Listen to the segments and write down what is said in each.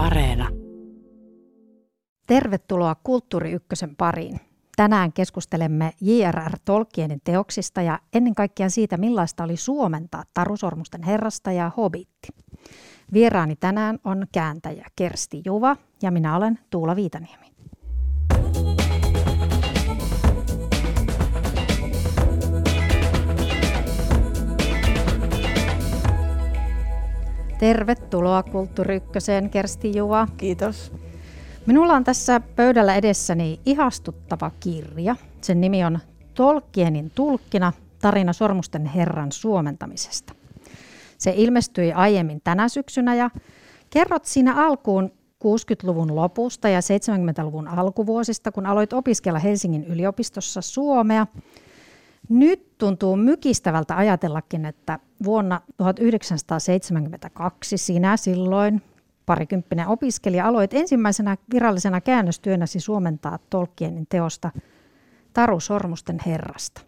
Areena. Tervetuloa Kulttuuri Ykkösen pariin. Tänään keskustelemme J.R.R. Tolkienin teoksista ja ennen kaikkea siitä, millaista oli suomentaa Tarusormusten herrasta ja Hobitti. Vieraani tänään on kääntäjä Kersti Juva ja minä olen Tuula Viitaniemi. Tervetuloa Kulttuuri Ykköseen, Kersti Juva. Kiitos. Minulla on tässä pöydällä edessäni ihastuttava kirja. Sen nimi on Tolkienin tulkkina tarina Sormusten herran suomentamisesta. Se ilmestyi aiemmin tänä syksynä ja kerrot siinä alkuun 60-luvun lopusta ja 70-luvun alkuvuosista, kun aloit opiskella Helsingin yliopistossa suomea. Nyt tuntuu mykistävältä ajatellakin, että vuonna 1972 sinä silloin parikymppinen opiskelija aloit ensimmäisenä virallisena käännöstyönäsi suomentaa Tolkienin teosta Taru Sormusten herrasta.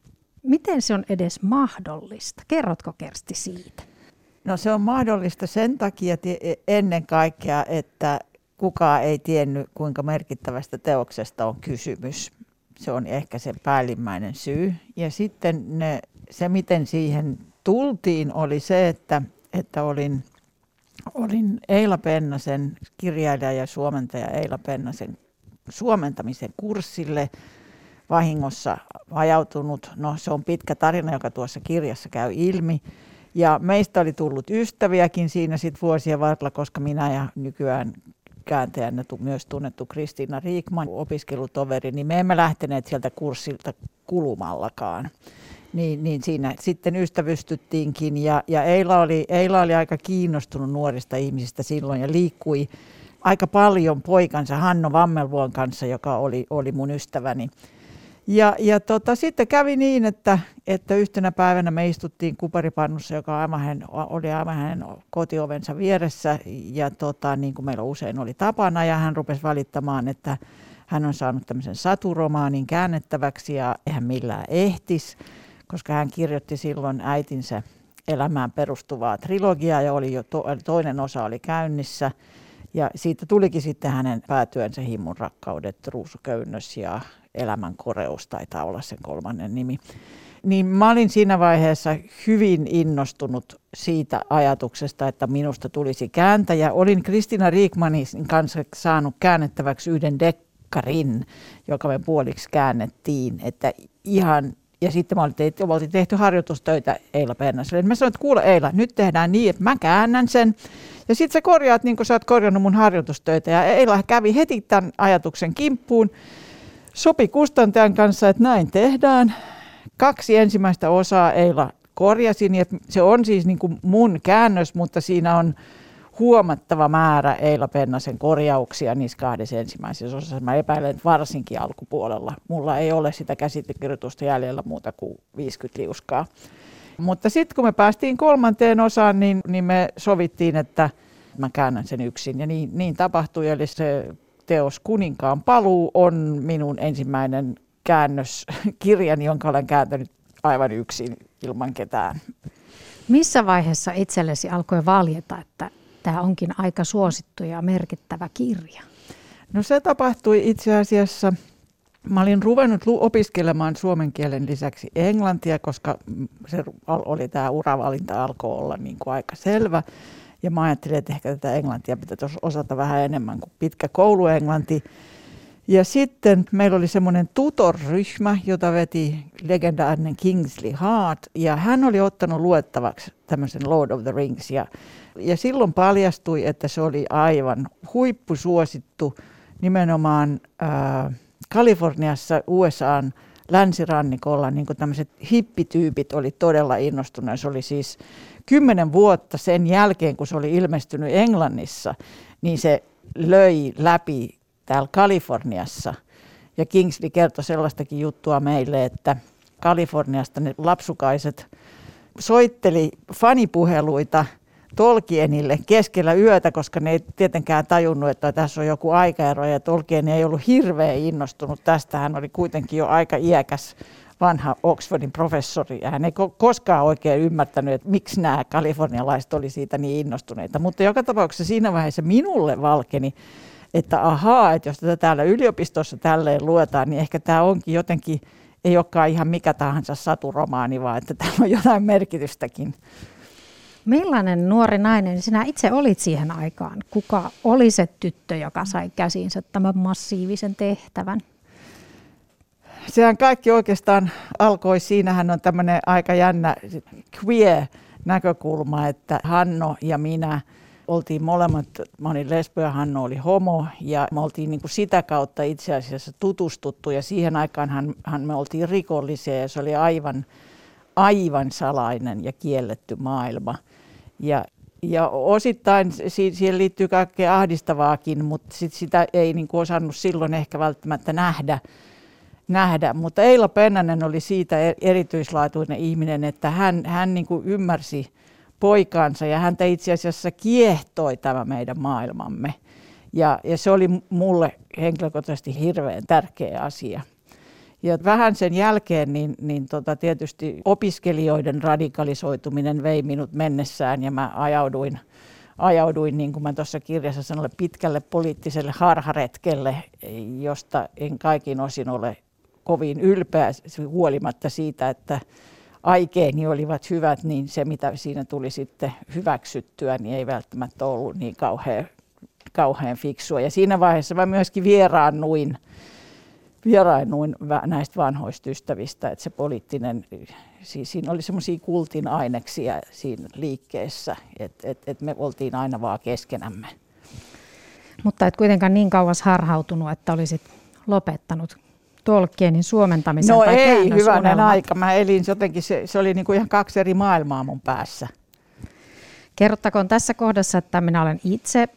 Miten se on edes mahdollista? Kerrotko Kersti siitä? No se on mahdollista sen takia ennen kaikkea, että kukaan ei tiennyt, kuinka merkittävästä teoksesta on kysymys. Se on ehkä se päällimmäinen syy. Ja sitten ne, se, miten siihen tultiin, oli se, että, että olin, olin Eila Pennasen, kirjailija ja suomentaja Eila Pennasen suomentamisen kurssille vahingossa ajautunut. No se on pitkä tarina, joka tuossa kirjassa käy ilmi. Ja meistä oli tullut ystäviäkin siinä sit vuosien varrella, koska minä ja nykyään kääntäjänä myös tunnettu Kristiina Riikman opiskelutoveri, niin me emme lähteneet sieltä kurssilta kulumallakaan. Niin, niin siinä sitten ystävystyttiinkin ja, ja Eila, oli, Eila oli aika kiinnostunut nuorista ihmisistä silloin ja liikkui aika paljon poikansa Hanno Vammelvuon kanssa, joka oli, oli mun ystäväni. Ja, ja tota, sitten kävi niin, että, että yhtenä päivänä me istuttiin kuparipannussa, joka aivan oli aivan hänen kotiovensa vieressä. Ja tota, niin kuin meillä usein oli tapana, ja hän rupesi valittamaan, että hän on saanut tämmöisen saturomaanin käännettäväksi ja eihän millään ehtis, koska hän kirjoitti silloin äitinsä elämään perustuvaa trilogiaa ja oli jo to, toinen osa oli käynnissä. Ja siitä tulikin sitten hänen päätyönsä Himmun rakkaudet, Ruusuköynnös ja Elämän koreus taitaa olla sen kolmannen nimi. Niin mä olin siinä vaiheessa hyvin innostunut siitä ajatuksesta, että minusta tulisi kääntäjä. Olin Kristina Riikmanin kanssa saanut käännettäväksi yhden dekkarin, joka me puoliksi käännettiin. Että ihan ja sitten mä olin tehty, oltiin tehty harjoitustöitä Eila Pennaselle. Mä sanoin, että kuule Eila, nyt tehdään niin, että mä käännän sen. Ja sitten sä korjaat niin kuin sä oot korjannut mun harjoitustöitä. Ja Eila kävi heti tämän ajatuksen kimppuun sopi kustantajan kanssa, että näin tehdään. Kaksi ensimmäistä osaa Eila korjasin, että se on siis niin kuin mun käännös, mutta siinä on huomattava määrä Eila Pennasen korjauksia niissä kahdessa ensimmäisessä osassa. Mä epäilen, että varsinkin alkupuolella. Mulla ei ole sitä käsitekirjoitusta jäljellä muuta kuin 50 liuskaa. Mutta sitten kun me päästiin kolmanteen osaan, niin, niin me sovittiin, että mä käännän sen yksin. Ja niin, niin tapahtui, eli se teos Kuninkaan paluu on minun ensimmäinen käännöskirjani, jonka olen kääntänyt aivan yksin ilman ketään. Missä vaiheessa itsellesi alkoi valjeta, että tämä onkin aika suosittu ja merkittävä kirja? No se tapahtui itse asiassa, mä olin ruvennut opiskelemaan suomen kielen lisäksi englantia, koska se oli tämä uravalinta alkoi olla niin kuin aika selvä. Ja mä ajattelin, että ehkä tätä englantia pitäisi osata vähän enemmän kuin pitkä kouluenglanti. Ja sitten meillä oli semmoinen tutorryhmä, jota veti legendaarinen Kingsley Hart, ja hän oli ottanut luettavaksi tämmöisen Lord of the Rings, ja, ja silloin paljastui, että se oli aivan huippusuosittu nimenomaan äh, Kaliforniassa, USAn länsirannikolla, niin kuin tämmöiset hippityypit oli todella innostuneet. Se oli siis kymmenen vuotta sen jälkeen, kun se oli ilmestynyt Englannissa, niin se löi läpi täällä Kaliforniassa. Ja Kingsley kertoi sellaistakin juttua meille, että Kaliforniasta ne lapsukaiset soitteli fanipuheluita Tolkienille keskellä yötä, koska ne ei tietenkään tajunnut, että tässä on joku aikaero ja Tolkien ei ollut hirveän innostunut tästä. Hän oli kuitenkin jo aika iäkäs vanha Oxfordin professori, ja hän ei koskaan oikein ymmärtänyt, että miksi nämä kalifornialaiset oli siitä niin innostuneita. Mutta joka tapauksessa siinä vaiheessa minulle valkeni, että ahaa, että jos tätä täällä yliopistossa tälleen luetaan, niin ehkä tämä onkin jotenkin, ei olekaan ihan mikä tahansa saturomaani, vaan että täällä on jotain merkitystäkin. Millainen nuori nainen sinä itse olit siihen aikaan? Kuka oli se tyttö, joka sai käsiinsä tämän massiivisen tehtävän? Sehän kaikki oikeastaan alkoi, siinähän on tämmöinen aika jännä queer näkökulma, että Hanno ja minä oltiin molemmat, mä olin lesbo ja Hanno oli homo ja me oltiin niin kuin sitä kautta itse asiassa tutustuttu ja siihen aikaan me oltiin rikollisia ja se oli aivan, aivan salainen ja kielletty maailma. Ja, ja osittain siihen liittyy kaikkea ahdistavaakin, mutta sit sitä ei niin kuin osannut silloin ehkä välttämättä nähdä. Nähdä. Mutta Eila Pennanen oli siitä e-, erityislaatuinen ihminen, että hän, hän niin kuin ymmärsi poikansa ja häntä itse asiassa kiehtoi tämä meidän maailmamme. Ja, ja se oli mulle henkilökohtaisesti hirveän tärkeä asia. Ja vähän sen jälkeen niin, niin tota, tietysti opiskelijoiden radikalisoituminen vei minut mennessään ja mä ajauduin, ajauduin niin kuin mä tuossa kirjassa sanoin, pitkälle poliittiselle harharetkelle, josta en kaikin osin ole kovin ylpeä huolimatta siitä, että aikeeni olivat hyvät, niin se mitä siinä tuli sitten hyväksyttyä, niin ei välttämättä ollut niin kauhean, kauhean fiksua. Ja siinä vaiheessa mä myöskin vieraannuin vieraannuin näistä vanhoista ystävistä, että se poliittinen, siis siinä oli semmoisia kultin aineksia siinä liikkeessä, että et, et me oltiin aina vaan keskenämme. Mutta et kuitenkaan niin kauas harhautunut, että olisit lopettanut Tolkienin suomentamisen No tai ei, hyvänen aika. Mä elin jotenkin, se, se oli niin kuin ihan kaksi eri maailmaa mun päässä. Kerrottakoon tässä kohdassa, että minä olen itse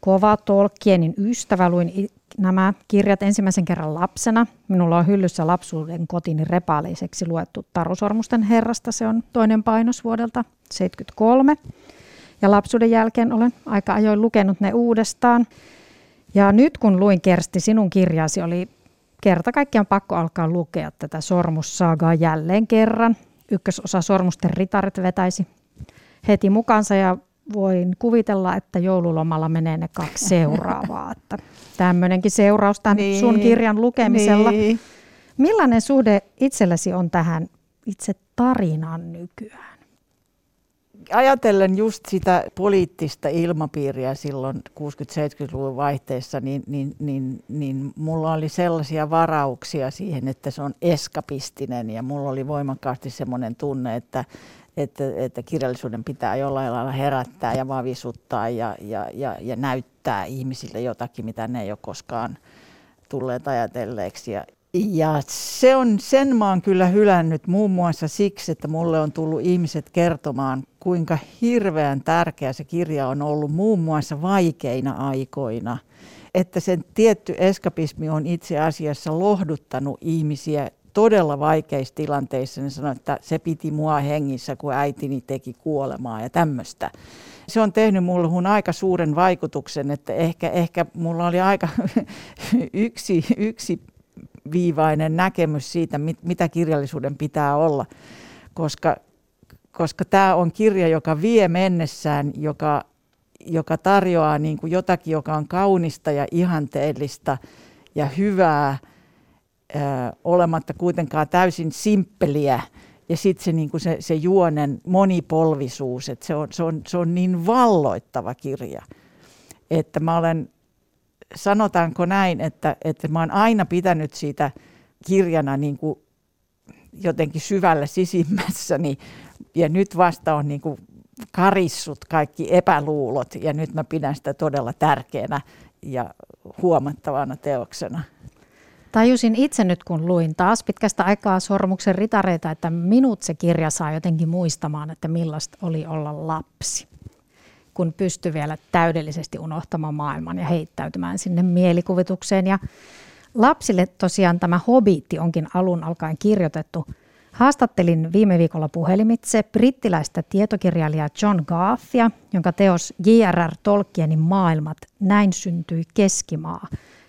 kova Tolkienin ystävä. Luin nämä kirjat ensimmäisen kerran lapsena. Minulla on hyllyssä lapsuuden kotini repaaliseksi luettu Tarusormusten herrasta. Se on toinen painos vuodelta 1973. Ja lapsuuden jälkeen olen aika ajoin lukenut ne uudestaan. Ja nyt kun luin Kersti sinun kirjasi, oli kerta kaikkiaan pakko alkaa lukea tätä sormussagaa jälleen kerran. Ykkösosa Sormusten ritaret vetäisi heti mukansa ja voin kuvitella, että joululomalla menee ne kaksi seuraavaa. Että tämmöinenkin seuraus tämän niin, sun kirjan lukemisella. Niin. Millainen suhde itsellesi on tähän itse tarinaan nykyään? Ajatellen just sitä poliittista ilmapiiriä silloin 60-70-luvun vaihteessa, niin, niin, niin, niin mulla oli sellaisia varauksia siihen, että se on eskapistinen ja mulla oli voimakkaasti semmoinen tunne, että, että, että kirjallisuuden pitää jollain lailla herättää ja vavisuttaa ja, ja, ja, ja näyttää ihmisille jotakin, mitä ne ei ole koskaan tulleet ajatelleeksi. Ja, ja se on, sen mä oon kyllä hylännyt muun muassa siksi, että mulle on tullut ihmiset kertomaan, kuinka hirveän tärkeä se kirja on ollut muun muassa vaikeina aikoina. Että sen tietty eskapismi on itse asiassa lohduttanut ihmisiä todella vaikeissa tilanteissa. Ne sanoi, että se piti mua hengissä, kun äitini teki kuolemaa ja tämmöistä. Se on tehnyt mulle aika suuren vaikutuksen, että ehkä, ehkä mulla oli aika yksi, yksi viivainen näkemys siitä, mit, mitä kirjallisuuden pitää olla, koska, koska tämä on kirja, joka vie mennessään, joka, joka tarjoaa niin kuin jotakin, joka on kaunista ja ihanteellista ja hyvää, ö, olematta kuitenkaan täysin simppeliä. Ja sitten se, niin se, se juonen monipolvisuus, että se on, se, on, se on niin valloittava kirja, että mä olen sanotaanko näin, että, että mä oon aina pitänyt siitä kirjana niin kuin jotenkin syvällä sisimmässäni ja nyt vasta on niin kuin karissut kaikki epäluulot ja nyt mä pidän sitä todella tärkeänä ja huomattavana teoksena. Tajusin itse nyt, kun luin taas pitkästä aikaa Sormuksen ritareita, että minut se kirja saa jotenkin muistamaan, että millaista oli olla lapsi kun pystyi vielä täydellisesti unohtamaan maailman ja heittäytymään sinne mielikuvitukseen. Ja lapsille tosiaan tämä Hobitti onkin alun alkaen kirjoitettu. Haastattelin viime viikolla puhelimitse brittiläistä tietokirjailijaa John Garthia, jonka teos J.R.R. Tolkienin maailmat Näin syntyi keskimaa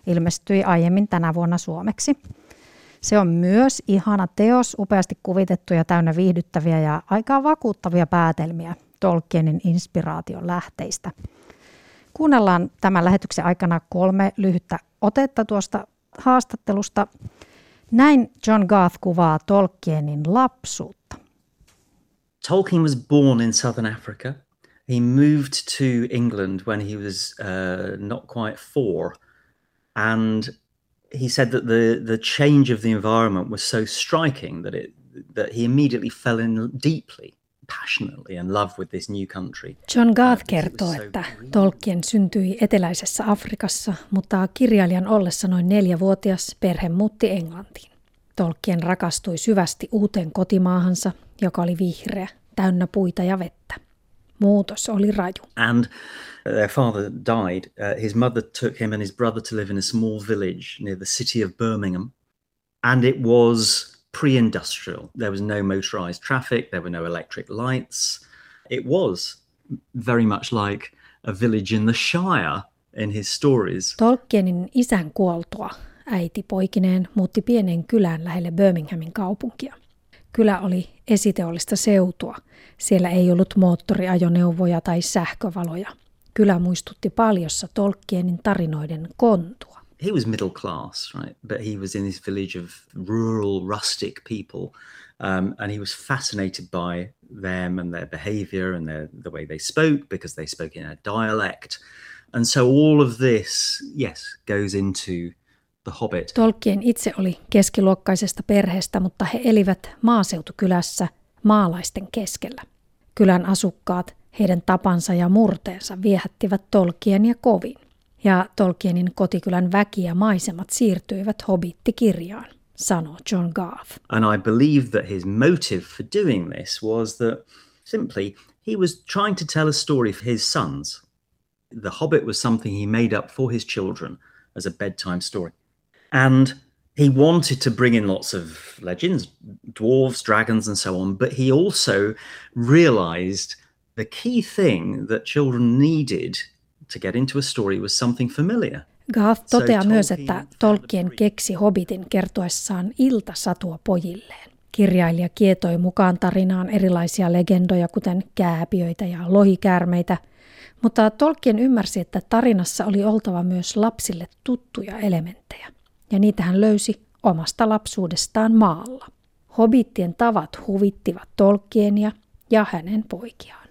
ilmestyi aiemmin tänä vuonna suomeksi. Se on myös ihana teos, upeasti kuvitettu ja täynnä viihdyttäviä ja aika vakuuttavia päätelmiä Tolkienin inspiraation lähteistä. Kuunnellaan tämän lähetyksen aikana kolme lyhyttä otetta tuosta haastattelusta. Näin John Garth kuvaa Tolkienin lapsuutta. Tolkien was born in southern Africa. He moved to England when he was uh, not quite four. And he said that the, the change of the environment was so striking that, it, that he immediately fell in deeply John Garth kertoo, että Tolkien syntyi eteläisessä Afrikassa, mutta kirjailijan ollessa noin neljävuotias perhe muutti Englantiin. Tolkien rakastui syvästi uuteen kotimaahansa, joka oli vihreä, täynnä puita ja vettä. Muutos oli raju. And their father died. Uh, his mother took him and his brother to live in a small village near the city of Birmingham. And it was pre industrial. There was no motorized traffic, there were no electric lights. It was very much like a village in the Shire in his stories. Tolkienin isän kuoltua äiti poikineen muutti pienen kylään lähelle Birminghamin kaupunkia. Kylä oli esiteollista seutua. Siellä ei ollut moottoriajoneuvoja tai sähkövaloja. Kylä muistutti paljossa Tolkienin tarinoiden kontua. He was middle class, right? But he was in this village of rural, rustic people. Um, and he was fascinated by them and their behavior and their, the way they spoke because they spoke in a dialect. And so all of this, yes, goes into The Hobbit. Tolkien itse oli keskiluokkaisesta perheestä, mutta he elivät maaseutukylässä maalaisten keskellä. Kylän asukkaat, heidän tapansa ja murteensa viehättivät Tolkienia kovin ja Tolkienin kotikylän väki ja maisemat siirtyivät Hobbitti-kirjaan, sanoo John Garth. And I believe that his motive for doing this was that simply he was trying to tell a story for his sons. The Hobbit was something he made up for his children as a bedtime story. And he wanted to bring in lots of legends, dwarves, dragons, and so on, but he also realized the key thing that children needed to get into a story was something familiar. Toteaa so myös, että Tolkien keksi Hobbitin kertoessaan iltasatua pojilleen. Kirjailija kietoi mukaan tarinaan erilaisia legendoja, kuten kääpiöitä ja lohikäärmeitä, mutta Tolkien ymmärsi, että tarinassa oli oltava myös lapsille tuttuja elementtejä, ja niitä hän löysi omasta lapsuudestaan maalla. Hobittien tavat huvittivat Tolkienia ja hänen poikiaan.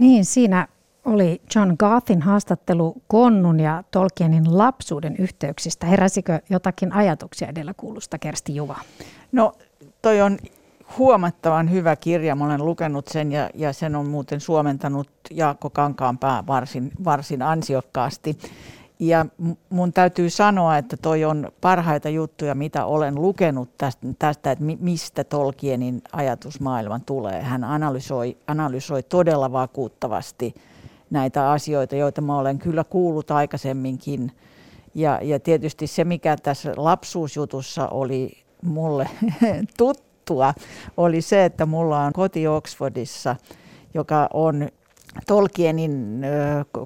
Niin, siinä oli John Garthin haastattelu Konnun ja Tolkienin lapsuuden yhteyksistä. Heräsikö jotakin ajatuksia edellä kuulusta Kersti Juva? No toi on huomattavan hyvä kirja. Mä olen lukenut sen ja, ja sen on muuten suomentanut Jaakko Kankaanpää varsin, varsin ansiokkaasti. Ja mun täytyy sanoa, että toi on parhaita juttuja, mitä olen lukenut tästä, tästä että mistä Tolkienin ajatusmaailma tulee. Hän analysoi, analysoi todella vakuuttavasti näitä asioita, joita mä olen kyllä kuullut aikaisemminkin. Ja, ja tietysti se, mikä tässä lapsuusjutussa oli mulle tuttua, oli se, että mulla on koti Oxfordissa, joka on Tolkienin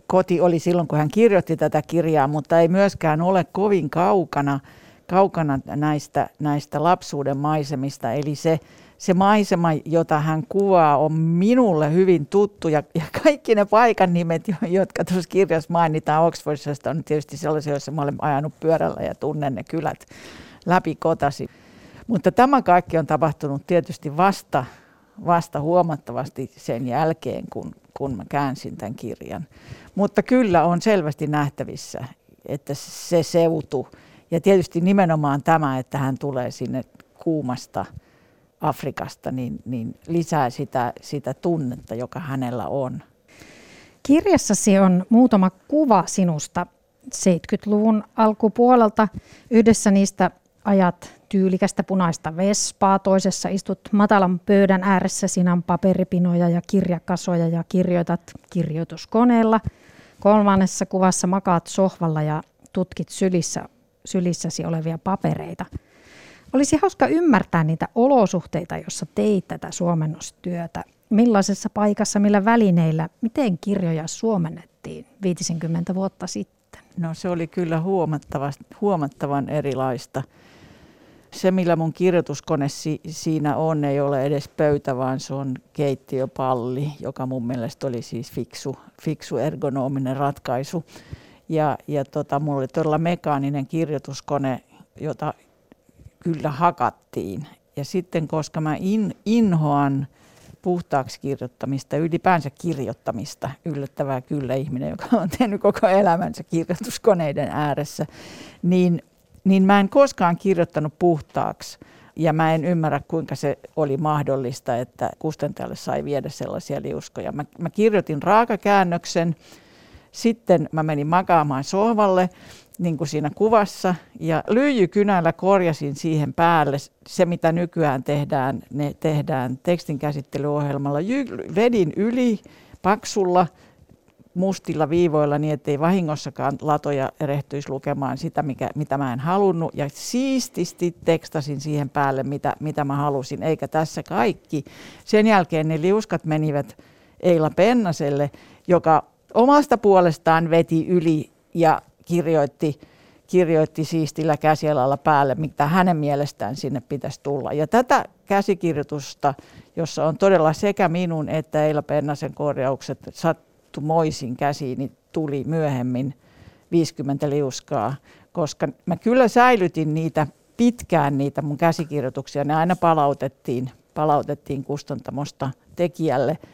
koti oli silloin, kun hän kirjoitti tätä kirjaa, mutta ei myöskään ole kovin kaukana, kaukana näistä, näistä lapsuuden maisemista. Eli se, se maisema, jota hän kuvaa, on minulle hyvin tuttu. Ja, ja kaikki ne paikan nimet, jotka tuossa kirjassa mainitaan Oxfordista, on tietysti sellaisia, joissa mä olen ajanut pyörällä ja tunnen ne kylät läpi kotasi. Mutta tämä kaikki on tapahtunut tietysti vasta, vasta huomattavasti sen jälkeen, kun, kun mä käänsin tämän kirjan. Mutta kyllä on selvästi nähtävissä, että se seutu, ja tietysti nimenomaan tämä, että hän tulee sinne kuumasta Afrikasta, niin, niin lisää sitä, sitä tunnetta, joka hänellä on. Kirjassasi on muutama kuva sinusta 70-luvun alkupuolelta. Yhdessä niistä ajat tyylikästä punaista vespaa, toisessa istut matalan pöydän ääressä, siinä on paperipinoja ja kirjakasoja ja kirjoitat kirjoituskoneella. Kolmannessa kuvassa makaat sohvalla ja tutkit sylissä, sylissäsi olevia papereita. Olisi hauska ymmärtää niitä olosuhteita, joissa teit tätä suomennostyötä. Millaisessa paikassa, millä välineillä, miten kirjoja suomennettiin 50 vuotta sitten? No se oli kyllä huomattavan erilaista. Se, millä mun kirjoituskone si- siinä on, ei ole edes pöytä, vaan se on keittiöpalli, joka mun mielestä oli siis fiksu, fiksu ergonominen ratkaisu. Ja, ja tota, mulla oli todella mekaaninen kirjoituskone, jota kyllä hakattiin. Ja sitten, koska mä in, inhoan puhtaaksi kirjoittamista, ylipäänsä kirjoittamista, yllättävää kyllä ihminen, joka on tehnyt koko elämänsä kirjoituskoneiden ääressä, niin, niin mä en koskaan kirjoittanut puhtaaksi. Ja mä en ymmärrä, kuinka se oli mahdollista, että kustentajalle sai viedä sellaisia liuskoja. Mä, mä kirjoitin raakakäännöksen, sitten mä menin makaamaan sohvalle, niin kuin siinä kuvassa, ja lyijykynällä korjasin siihen päälle se, mitä nykyään tehdään, ne tehdään tekstin käsittelyohjelmalla. Vedin yli paksulla mustilla viivoilla niin, ettei vahingossakaan latoja erehtyisi lukemaan sitä, mikä, mitä mä en halunnut. Ja siististi tekstasin siihen päälle, mitä, mitä mä halusin, eikä tässä kaikki. Sen jälkeen ne liuskat menivät Eila Pennaselle, joka omasta puolestaan veti yli ja kirjoitti, kirjoitti siistillä käsialalla päälle, mitä hänen mielestään sinne pitäisi tulla. Ja tätä käsikirjoitusta, jossa on todella sekä minun että Eila Pennasen korjaukset sattumoisin käsiin, niin tuli myöhemmin 50 liuskaa, koska mä kyllä säilytin niitä pitkään niitä mun käsikirjoituksia. Ne aina palautettiin, palautettiin kustantamosta tekijälle –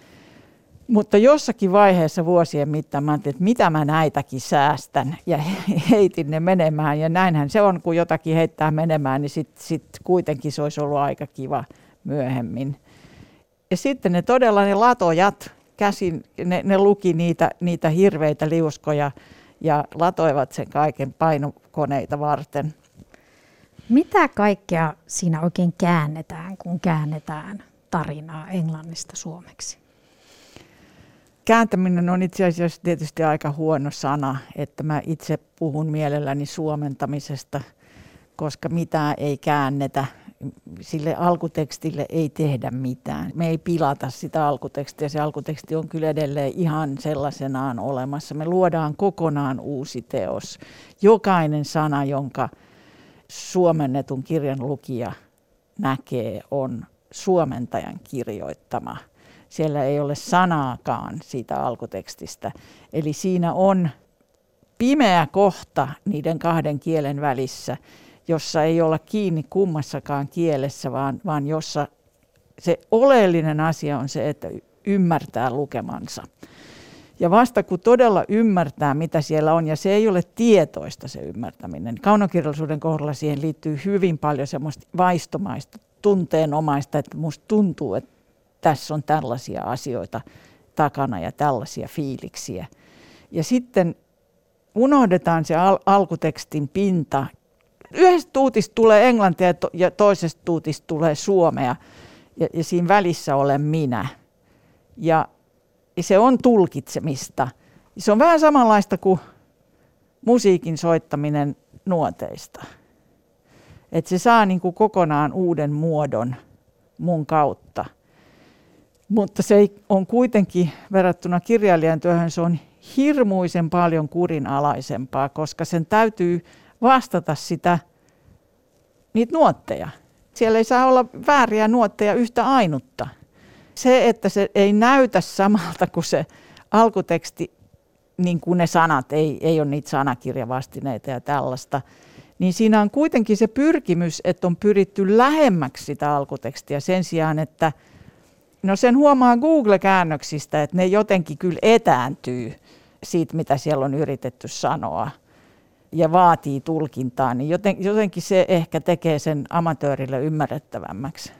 mutta jossakin vaiheessa vuosien mittaan mä että mitä mä näitäkin säästän ja heitin ne menemään. Ja näinhän se on, kun jotakin heittää menemään, niin sitten sit kuitenkin se olisi ollut aika kiva myöhemmin. Ja sitten ne todella ne latojat käsin, ne, ne luki niitä, niitä hirveitä liuskoja ja latoivat sen kaiken painokoneita varten. Mitä kaikkea siinä oikein käännetään, kun käännetään tarinaa englannista suomeksi? kääntäminen on itse asiassa tietysti aika huono sana, että mä itse puhun mielelläni suomentamisesta, koska mitään ei käännetä. Sille alkutekstille ei tehdä mitään. Me ei pilata sitä alkutekstiä. Se alkuteksti on kyllä edelleen ihan sellaisenaan olemassa. Me luodaan kokonaan uusi teos. Jokainen sana, jonka suomennetun kirjan lukija näkee, on suomentajan kirjoittama – siellä ei ole sanaakaan siitä alkutekstistä. Eli siinä on pimeä kohta niiden kahden kielen välissä, jossa ei olla kiinni kummassakaan kielessä, vaan, vaan jossa se oleellinen asia on se, että ymmärtää lukemansa. Ja vasta kun todella ymmärtää, mitä siellä on, ja se ei ole tietoista se ymmärtäminen. Kaunokirjallisuuden kohdalla siihen liittyy hyvin paljon semmoista vaistomaista, tunteenomaista, että musta tuntuu, että tässä on tällaisia asioita takana ja tällaisia fiiliksiä. Ja sitten unohdetaan se al- alkutekstin pinta. Yhdestä tuutista tulee englantia ja, to- ja toisesta tuutista tulee suomea ja, ja siinä välissä olen minä. Ja, ja se on tulkitsemista. Se on vähän samanlaista kuin musiikin soittaminen nuoteista. Että se saa niin kuin kokonaan uuden muodon mun kautta – mutta se on kuitenkin verrattuna kirjailijan työhön, se on hirmuisen paljon kurinalaisempaa, koska sen täytyy vastata sitä, niitä nuotteja. Siellä ei saa olla vääriä nuotteja yhtä ainutta. Se, että se ei näytä samalta kuin se alkuteksti, niin kuin ne sanat, ei, ei ole niitä sanakirjavastineita ja tällaista, niin siinä on kuitenkin se pyrkimys, että on pyritty lähemmäksi sitä alkutekstiä sen sijaan, että – No sen huomaa Google-käännöksistä, että ne jotenkin kyllä etääntyy siitä, mitä siellä on yritetty sanoa ja vaatii tulkintaa, niin joten, jotenkin se ehkä tekee sen amatöörille ymmärrettävämmäksi.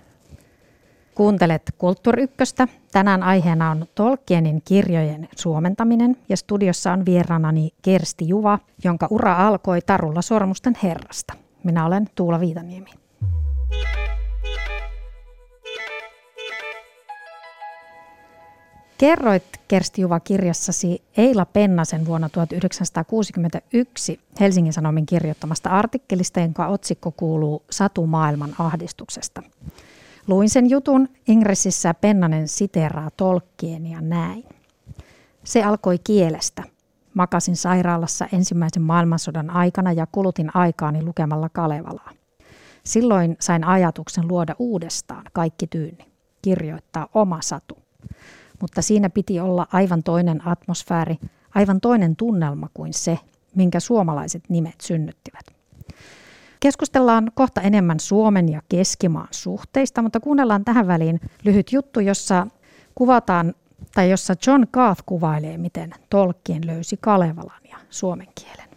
Kuuntelet Kulttuuri Ykköstä. Tänään aiheena on Tolkienin kirjojen suomentaminen ja studiossa on vieraanani Kersti Juva, jonka ura alkoi Tarulla sormusten herrasta. Minä olen Tuula Viitaniemi. Kerroit Kersti Juva kirjassasi Eila Pennasen vuonna 1961 Helsingin Sanomin kirjoittamasta artikkelista, jonka otsikko kuuluu Satu maailman ahdistuksesta. Luin sen jutun, Ingressissä Pennanen siteeraa ja näin. Se alkoi kielestä. Makasin sairaalassa ensimmäisen maailmansodan aikana ja kulutin aikaani lukemalla Kalevalaa. Silloin sain ajatuksen luoda uudestaan kaikki tyyni, kirjoittaa oma satu. Mutta siinä piti olla aivan toinen atmosfääri, aivan toinen tunnelma kuin se, minkä suomalaiset nimet synnyttivät. Keskustellaan kohta enemmän Suomen ja Keskimaan suhteista, mutta kuunnellaan tähän väliin lyhyt juttu, jossa kuvataan tai jossa John Garth kuvailee, miten Tolkien löysi Kalevalan ja suomen kielen.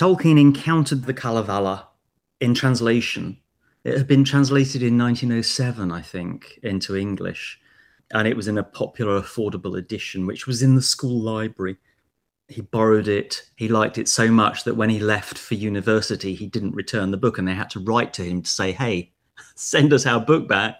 Tolkien encountered the Kalevala in translation. It had been translated in 1907, I think, into English. And it was in a popular, affordable edition, which was in the school library. He borrowed it. He liked it so much that when he left for university, he didn't return the book, and they had to write to him to say, Hey, send us our book back.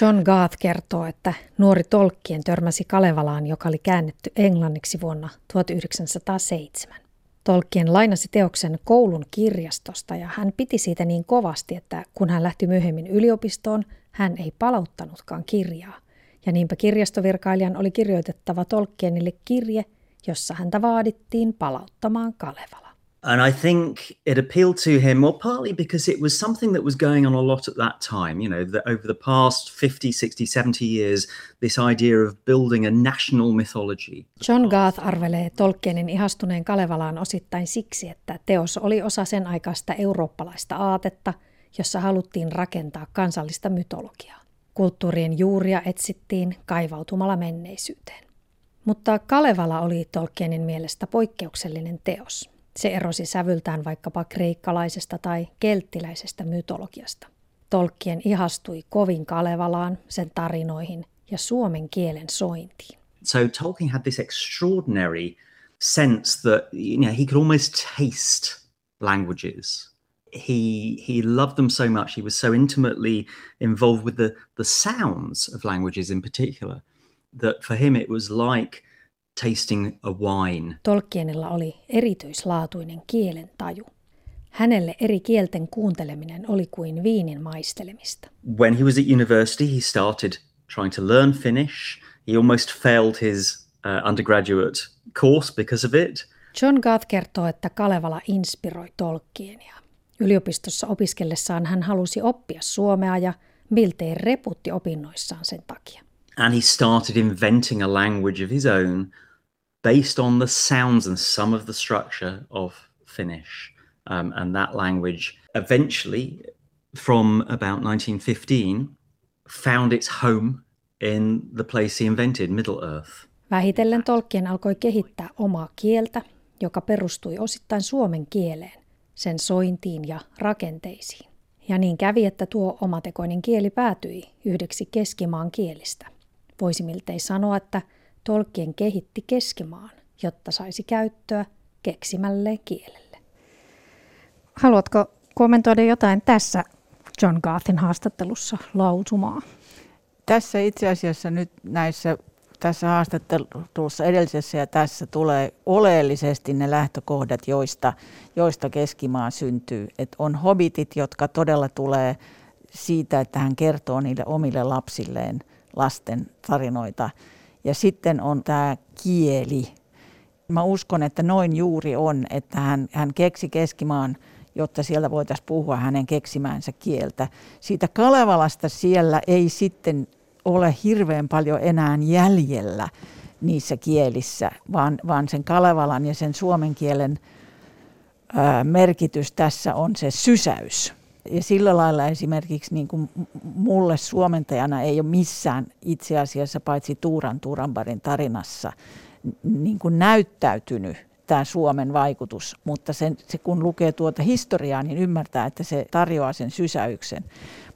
John Garth kertoo, että nuori Tolkien törmäsi Kalevalaan, joka oli käännetty englanniksi vuonna 1907. Tolkien lainasi teoksen koulun kirjastosta ja hän piti siitä niin kovasti, että kun hän lähti myöhemmin yliopistoon, hän ei palauttanutkaan kirjaa. Ja niinpä kirjastovirkailijan oli kirjoitettava Tolkienille kirje, jossa häntä vaadittiin palauttamaan Kalevala. And I think it appealed to him, well, partly because it was something that was going on a lot at that time. You know, that over the past 50, 60, 70 years, this idea of building a national mythology. John Garth arvelee Tolkienin ihastuneen Kalevalaan osittain siksi, että teos oli osa sen aikaista eurooppalaista aatetta, jossa haluttiin rakentaa kansallista mytologiaa. Kulttuurien juuria etsittiin kaivautumalla menneisyyteen. Mutta Kalevala oli Tolkienin mielestä poikkeuksellinen teos – se erosi sävyltään vaikkapa kreikkalaisesta tai kelttiläisestä mytologiasta. Tolkien ihastui kovin Kalevalaan, sen tarinoihin ja suomen kielen sointiin. So Tolkien had this extraordinary sense that you know he could almost taste languages. He he loved them so much. He was so intimately involved with the the sounds of languages in particular that for him it was like tasting a wine. Tolkienilla oli erityislaatuinen kielen taju. Hänelle eri kielten kuunteleminen oli kuin viinin maistelemista. When he was at university, he started trying to learn Finnish. He almost failed his uh, undergraduate course because of it. John Garth kertoo, että Kalevala inspiroi Tolkienia. Yliopistossa opiskellessaan hän halusi oppia suomea ja miltei reputti opinnoissaan sen takia. And he started inventing a language of his own based on the sounds and some of the structure of Finnish. Um, and that language eventually, from about 1915, found its home in the place he invented, Middle Earth. Vähitellen Tolkien alkoi kehittää omaa kieltä, joka perustui osittain suomen kieleen, sen sointiin ja rakenteisiin. Ja niin kävi, että tuo omatekoinen kieli päätyi yhdeksi keskimaan kielistä. Voisi miltei sanoa, että Tolkien kehitti keskimaan, jotta saisi käyttöä keksimälle kielelle. Haluatko kommentoida jotain tässä John Garthin haastattelussa lausumaa? Tässä itse asiassa nyt näissä tässä haastattelussa edellisessä ja tässä tulee oleellisesti ne lähtökohdat, joista, joista keskimaa syntyy. Et on hobitit, jotka todella tulee siitä, että hän kertoo niille omille lapsilleen lasten tarinoita – ja sitten on tämä kieli. Mä uskon, että noin juuri on, että hän, hän keksi Keskimaan, jotta siellä voitaisiin puhua hänen keksimäänsä kieltä. Siitä Kalevalasta siellä ei sitten ole hirveän paljon enää jäljellä niissä kielissä, vaan, vaan sen Kalevalan ja sen suomen kielen ää, merkitys tässä on se sysäys ja sillä lailla esimerkiksi niin kuin mulle suomentajana ei ole missään itse asiassa paitsi Tuuran Tuuranbarin tarinassa niin kuin näyttäytynyt tämä Suomen vaikutus, mutta sen, se kun lukee tuota historiaa, niin ymmärtää, että se tarjoaa sen sysäyksen.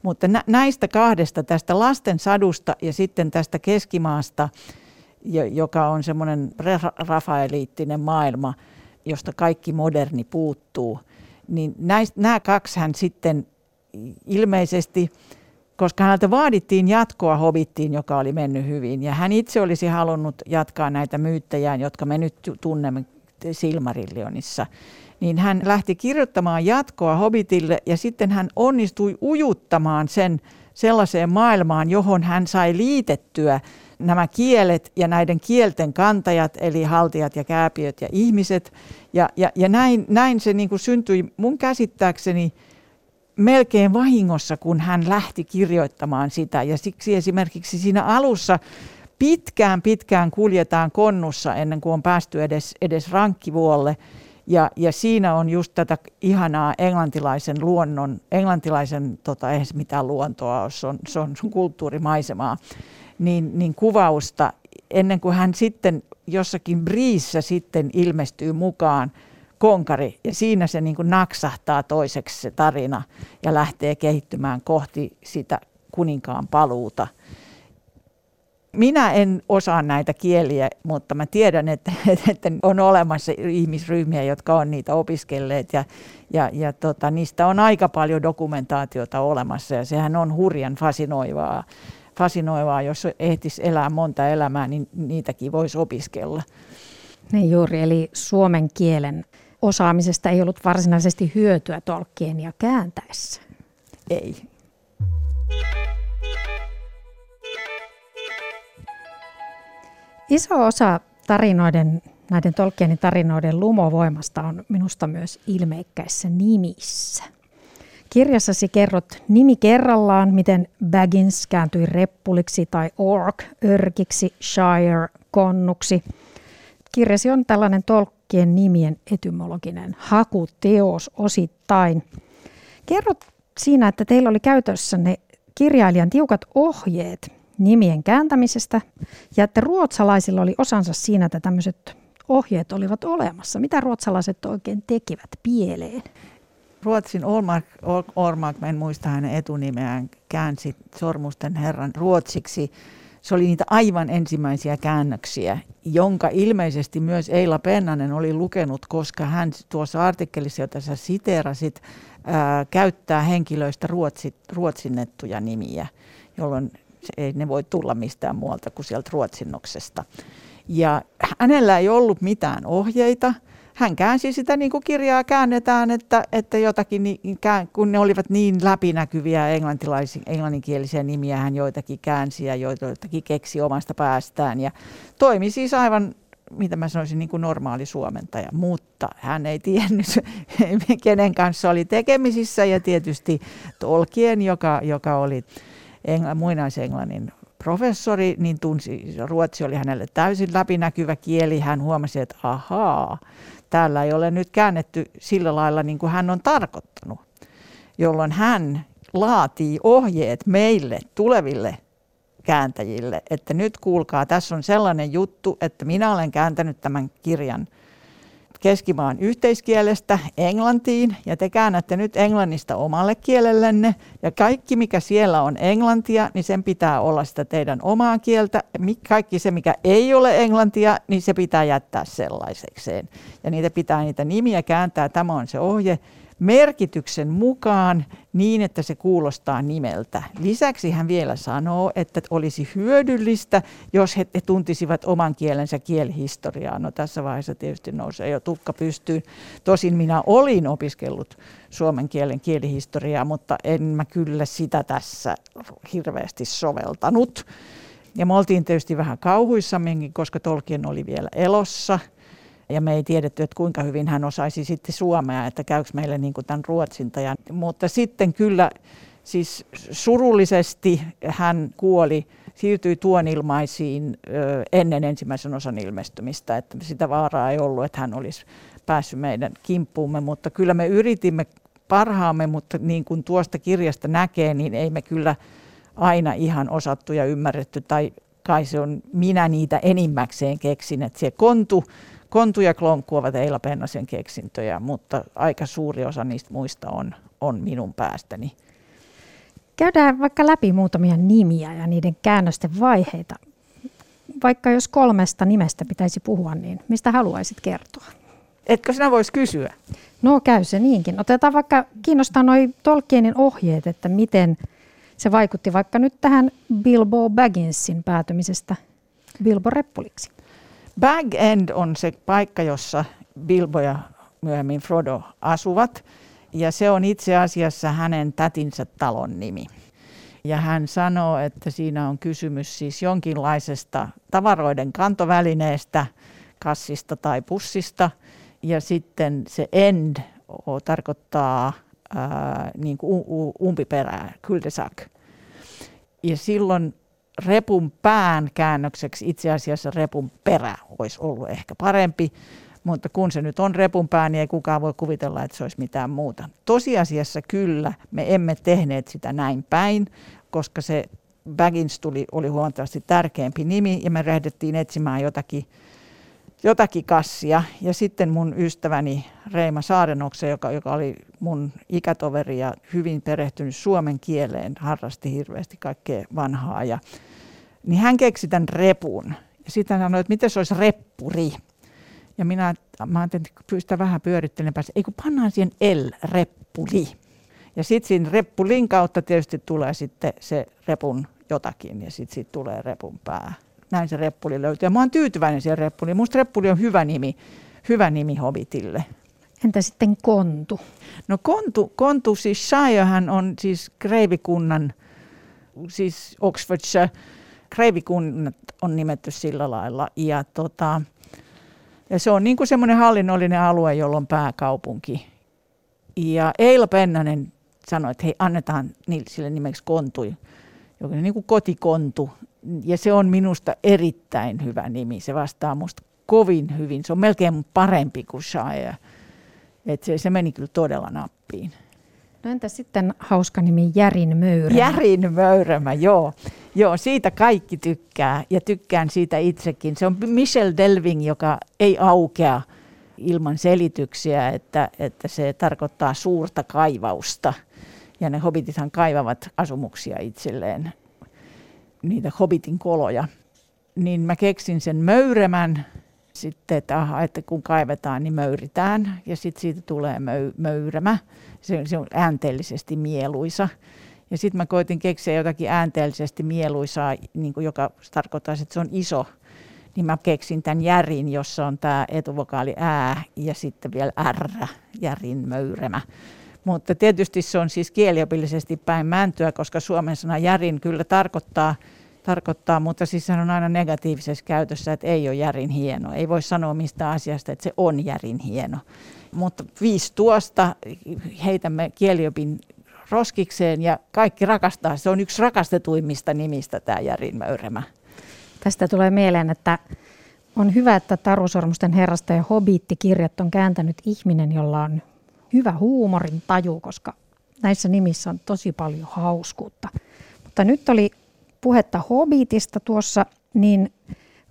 Mutta nä, näistä kahdesta, tästä lasten sadusta ja sitten tästä keskimaasta, joka on semmoinen rafaeliittinen maailma, josta kaikki moderni puuttuu – niin näistä, nämä kaksi hän sitten ilmeisesti, koska häneltä vaadittiin jatkoa Hobittiin, joka oli mennyt hyvin, ja hän itse olisi halunnut jatkaa näitä myyttäjää, jotka me nyt tunnemme Silmarillionissa, niin hän lähti kirjoittamaan jatkoa Hobbitille, ja sitten hän onnistui ujuttamaan sen sellaiseen maailmaan, johon hän sai liitettyä nämä kielet ja näiden kielten kantajat, eli haltijat ja kääpiöt ja ihmiset. Ja, ja, ja näin, näin se niin kuin syntyi mun käsittääkseni melkein vahingossa, kun hän lähti kirjoittamaan sitä. Ja siksi esimerkiksi siinä alussa pitkään pitkään kuljetaan konnussa ennen kuin on päästy edes, edes rankkivuolle. Ja, ja siinä on just tätä ihanaa englantilaisen luonnon, englantilaisen, tota, ei mitään luontoa se on, se on kulttuurimaisemaa, niin, niin kuvausta ennen kuin hän sitten jossakin briissä sitten ilmestyy mukaan konkari ja siinä se niin naksahtaa toiseksi se tarina ja lähtee kehittymään kohti sitä kuninkaan paluuta. Minä en osaa näitä kieliä, mutta mä tiedän, että, että on olemassa ihmisryhmiä, jotka on niitä opiskelleet ja, ja, ja tota, niistä on aika paljon dokumentaatiota olemassa ja sehän on hurjan fasinoivaa fasinoivaa, jos ehtisi elää monta elämää, niin niitäkin voisi opiskella. Niin juuri, eli suomen kielen osaamisesta ei ollut varsinaisesti hyötyä tolkkien ja kääntäessä. Ei. Iso osa tarinoiden, näiden Tolkienin tarinoiden lumovoimasta on minusta myös ilmeikkäissä nimissä. Kirjassasi kerrot nimi kerrallaan, miten Baggins kääntyi reppuliksi tai ork örkiksi, shire konnuksi. Kirjasi on tällainen tolkkien nimien etymologinen hakuteos osittain. Kerrot siinä, että teillä oli käytössä ne kirjailijan tiukat ohjeet nimien kääntämisestä ja että ruotsalaisilla oli osansa siinä, että tämmöiset ohjeet olivat olemassa. Mitä ruotsalaiset oikein tekivät pieleen? Ruotsin Ormark, Ormark, en muista hänen etunimeään, käänsi Sormusten herran ruotsiksi. Se oli niitä aivan ensimmäisiä käännöksiä, jonka ilmeisesti myös Eila Pennanen oli lukenut, koska hän tuossa artikkelissa, jota sä siteerasit, ää, käyttää henkilöistä ruotsi, ruotsinnettuja nimiä, jolloin ei ne voi tulla mistään muualta kuin sieltä ruotsinnoksesta. Ja hänellä ei ollut mitään ohjeita – hän käänsi sitä niin kuin kirjaa käännetään, että, että jotakin, kun ne olivat niin läpinäkyviä englanninkielisiä nimiä, hän joitakin käänsi ja joitakin keksi omasta päästään. Ja toimi siis aivan mitä mä sanoisin, niin kuin normaali suomentaja, mutta hän ei tiennyt, kenen kanssa oli tekemisissä. Ja tietysti Tolkien, joka, joka oli engl- muinaisenglannin professori, niin tunsi, ruotsi oli hänelle täysin läpinäkyvä kieli. Hän huomasi, että ahaa, täällä ei ole nyt käännetty sillä lailla niin kuin hän on tarkoittanut, jolloin hän laatii ohjeet meille tuleville kääntäjille, että nyt kuulkaa, tässä on sellainen juttu, että minä olen kääntänyt tämän kirjan – keskimaan yhteiskielestä englantiin ja te käännätte nyt englannista omalle kielellenne ja kaikki mikä siellä on englantia, niin sen pitää olla sitä teidän omaa kieltä. Kaikki se mikä ei ole englantia, niin se pitää jättää sellaisekseen. Ja niitä pitää niitä nimiä kääntää, tämä on se ohje merkityksen mukaan niin, että se kuulostaa nimeltä. Lisäksi hän vielä sanoo, että olisi hyödyllistä, jos he tuntisivat oman kielensä kielihistoriaa. No tässä vaiheessa tietysti nousee jo tukka pystyyn. Tosin minä olin opiskellut suomen kielen kielihistoriaa, mutta en mä kyllä sitä tässä hirveästi soveltanut. Ja me oltiin tietysti vähän kauhuissammekin, koska Tolkien oli vielä elossa – ja me ei tiedetty, että kuinka hyvin hän osaisi sitten suomea, että käykö meille niin kuin tämän ruotsintajan. Mutta sitten kyllä siis surullisesti hän kuoli, siirtyi tuonilmaisiin ennen ensimmäisen osan ilmestymistä, että sitä vaaraa ei ollut, että hän olisi päässyt meidän kimppuumme, mutta kyllä me yritimme parhaamme, mutta niin kuin tuosta kirjasta näkee, niin ei me kyllä aina ihan osattu ja ymmärretty, tai kai se on minä niitä enimmäkseen keksin, että se kontu Kontu ja Klonkku ovat Eila Pennasen keksintöjä, mutta aika suuri osa niistä muista on, on minun päästäni. Käydään vaikka läpi muutamia nimiä ja niiden käännösten vaiheita. Vaikka jos kolmesta nimestä pitäisi puhua, niin mistä haluaisit kertoa? Etkö sinä voisi kysyä? No käy se niinkin. Otetaan vaikka, kiinnostaa noin Tolkienin ohjeet, että miten se vaikutti vaikka nyt tähän Bilbo Bagginsin päätymisestä Bilbo Reppuliksi. Bag End on se paikka, jossa Bilbo ja myöhemmin Frodo asuvat. Ja se on itse asiassa hänen tätinsä talon nimi. Ja hän sanoo, että siinä on kysymys siis jonkinlaisesta tavaroiden kantovälineestä, kassista tai pussista. Ja sitten se end tarkoittaa ää, niin kuin umpiperää, kuldesak. Ja silloin repun pään käännökseksi itse asiassa repun perä olisi ollut ehkä parempi, mutta kun se nyt on repun pää, niin ei kukaan voi kuvitella, että se olisi mitään muuta. Tosiasiassa kyllä, me emme tehneet sitä näin päin, koska se Baggins tuli, oli huomattavasti tärkeämpi nimi ja me lähdettiin etsimään jotakin, jotakin kassia. Ja sitten mun ystäväni Reima Saarenokse, joka, joka oli mun ikätoveri ja hyvin perehtynyt suomen kieleen, harrasti hirveästi kaikkea vanhaa. Ja, niin hän keksi tämän repun. Ja sitten hän sanoi, että miten se olisi reppuri. Ja minä, mä ajattelin, että sitä vähän pyörittelen päässä, ei kun pannaan siihen L-reppuli. Ja sitten siinä reppulin kautta tietysti tulee sitten se repun jotakin ja sitten siitä tulee repun pää. Näin se reppuli löytyy. Ja mä oon tyytyväinen siihen reppuliin. Musta reppuli on hyvä nimi, hyvä nimi Hobbitille. Entä sitten kontu? No kontu, kontu siis Shirehän on siis kreivikunnan, siis Oxfordshire, kreivikunnat on nimetty sillä lailla. Ja, tota, ja se on niin kuin semmoinen hallinnollinen alue, jolla on pääkaupunki. Ja Eila Pennanen sanoi, että hei, annetaan sille nimeksi kontui, joka on niin kuin kotikontu. Ja se on minusta erittäin hyvä nimi. Se vastaa minusta kovin hyvin. Se on melkein parempi kuin Shire. Et se, se meni kyllä todella nappiin. No entä sitten hauska nimi Järin Möyrä? Järin Möyrä, joo. Joo, siitä kaikki tykkää ja tykkään siitä itsekin. Se on Michel Delving, joka ei aukea ilman selityksiä, että, että se tarkoittaa suurta kaivausta. Ja ne hobbitithan kaivavat asumuksia itselleen, niitä hobbitin koloja. Niin mä keksin sen möyremän sitten, että, aha, että kun kaivetaan, niin möyritään ja sitten siitä tulee möy, möyrämä. Se, se on äänteellisesti mieluisa. Ja sitten mä koitin keksiä jotakin äänteellisesti mieluisaa, niin kuin joka tarkoittaa, että se on iso. Niin mä keksin tämän järin, jossa on tämä etuvokaali ää ja sitten vielä r, järin möyremä. Mutta tietysti se on siis kieliopillisesti päin mäntyä, koska suomen sana järin kyllä tarkoittaa, tarkoittaa, mutta siis se on aina negatiivisessa käytössä, että ei ole järin hieno. Ei voi sanoa mistä asiasta, että se on järin hieno. Mutta viisi tuosta heitämme kieliopin roskikseen ja kaikki rakastaa. Se on yksi rakastetuimmista nimistä tämä Järin Möyremä. Tästä tulee mieleen, että on hyvä, että Tarusormusten herrasta ja Hobitti-kirjat on kääntänyt ihminen, jolla on hyvä huumorin taju, koska näissä nimissä on tosi paljon hauskuutta. Mutta nyt oli puhetta Hobbitista tuossa, niin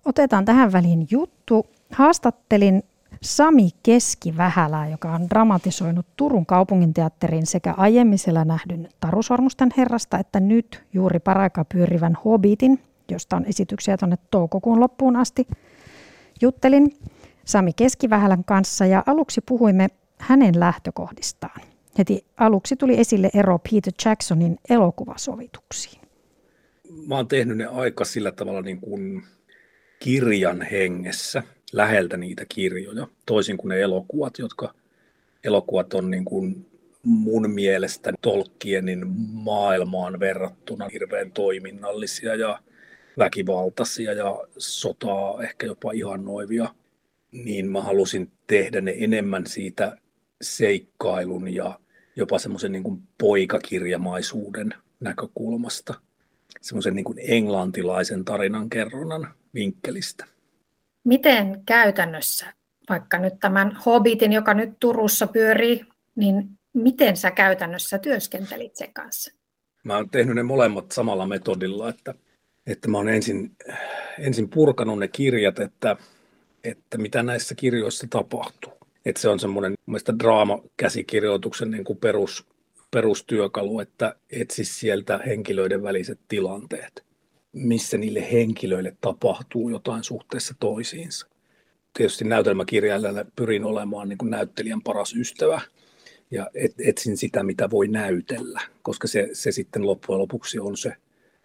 otetaan tähän väliin juttu. Haastattelin Sami Keskivähälää, joka on dramatisoinut Turun kaupunginteatterin sekä aiemmin siellä nähdyn Tarusormusten herrasta että nyt juuri paraikaa pyörivän Hobbitin, josta on esityksiä tuonne toukokuun loppuun asti. Juttelin Sami Keskivähälän kanssa ja aluksi puhuimme hänen lähtökohdistaan. Heti aluksi tuli esille ero Peter Jacksonin elokuvasovituksiin. Mä oon tehnyt ne aika sillä tavalla niin kuin kirjan hengessä – läheltä niitä kirjoja, toisin kuin ne elokuvat, jotka elokuvat on niin kuin mun mielestä Tolkienin maailmaan verrattuna hirveän toiminnallisia ja väkivaltaisia ja sotaa ehkä jopa ihannoivia, niin mä halusin tehdä ne enemmän siitä seikkailun ja jopa semmoisen niin poikakirjamaisuuden näkökulmasta, semmoisen niin kuin englantilaisen tarinankerronnan vinkkelistä. Miten käytännössä, vaikka nyt tämän Hobbitin, joka nyt Turussa pyörii, niin miten sä käytännössä työskentelit sen kanssa? Mä oon tehnyt ne molemmat samalla metodilla, että, että mä oon ensin, ensin purkanut ne kirjat, että, että mitä näissä kirjoissa tapahtuu. Että se on semmoinen mielestäni draamakäsikirjoituksen niin kuin perus, perustyökalu, että etsi sieltä henkilöiden väliset tilanteet missä niille henkilöille tapahtuu jotain suhteessa toisiinsa. Tietysti näytelmäkirjailijana pyrin olemaan niin kuin näyttelijän paras ystävä ja et, etsin sitä, mitä voi näytellä, koska se, se sitten loppujen lopuksi on, se,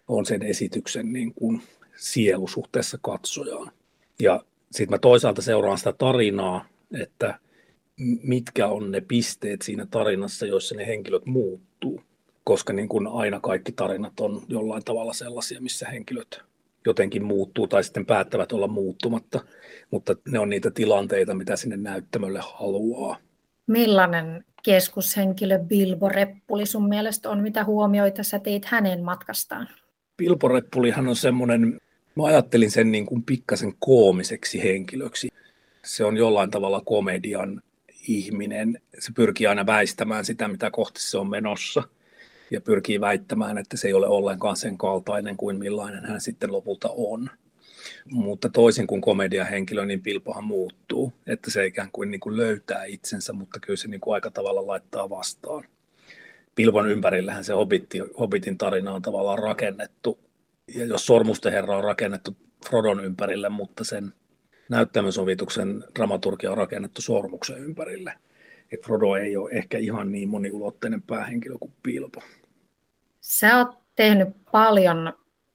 on sen esityksen niin kuin sielu suhteessa katsojaan. Ja sitten mä toisaalta seuraan sitä tarinaa, että mitkä on ne pisteet siinä tarinassa, joissa ne henkilöt muuttuu. Koska niin kuin aina kaikki tarinat on jollain tavalla sellaisia, missä henkilöt jotenkin muuttuu tai sitten päättävät olla muuttumatta, mutta ne on niitä tilanteita, mitä sinne näyttämölle haluaa. Millainen keskushenkilö Bilbo Reppuli sun mielestä on? Mitä huomioita sä teit hänen matkastaan? Bilbo Reppulihan on semmoinen, mä ajattelin sen niin kuin pikkasen koomiseksi henkilöksi. Se on jollain tavalla komedian ihminen. Se pyrkii aina väistämään sitä, mitä kohti se on menossa – ja pyrkii väittämään, että se ei ole ollenkaan sen kaltainen kuin millainen hän sitten lopulta on. Mutta toisin kuin komediahenkilö, niin Pilpohan muuttuu, että se ikään kuin, niin kuin löytää itsensä, mutta kyllä se niin kuin aika tavalla laittaa vastaan. Pilvon ympärillähän se Hobbitti, Hobbitin tarina on tavallaan rakennettu, ja jos Sormusten herra on rakennettu Frodon ympärille, mutta sen näyttämösovituksen dramaturgia on rakennettu Sormuksen ympärille. Et Frodo ei ole ehkä ihan niin moniulotteinen päähenkilö kuin Pilpo. Sä oot tehnyt paljon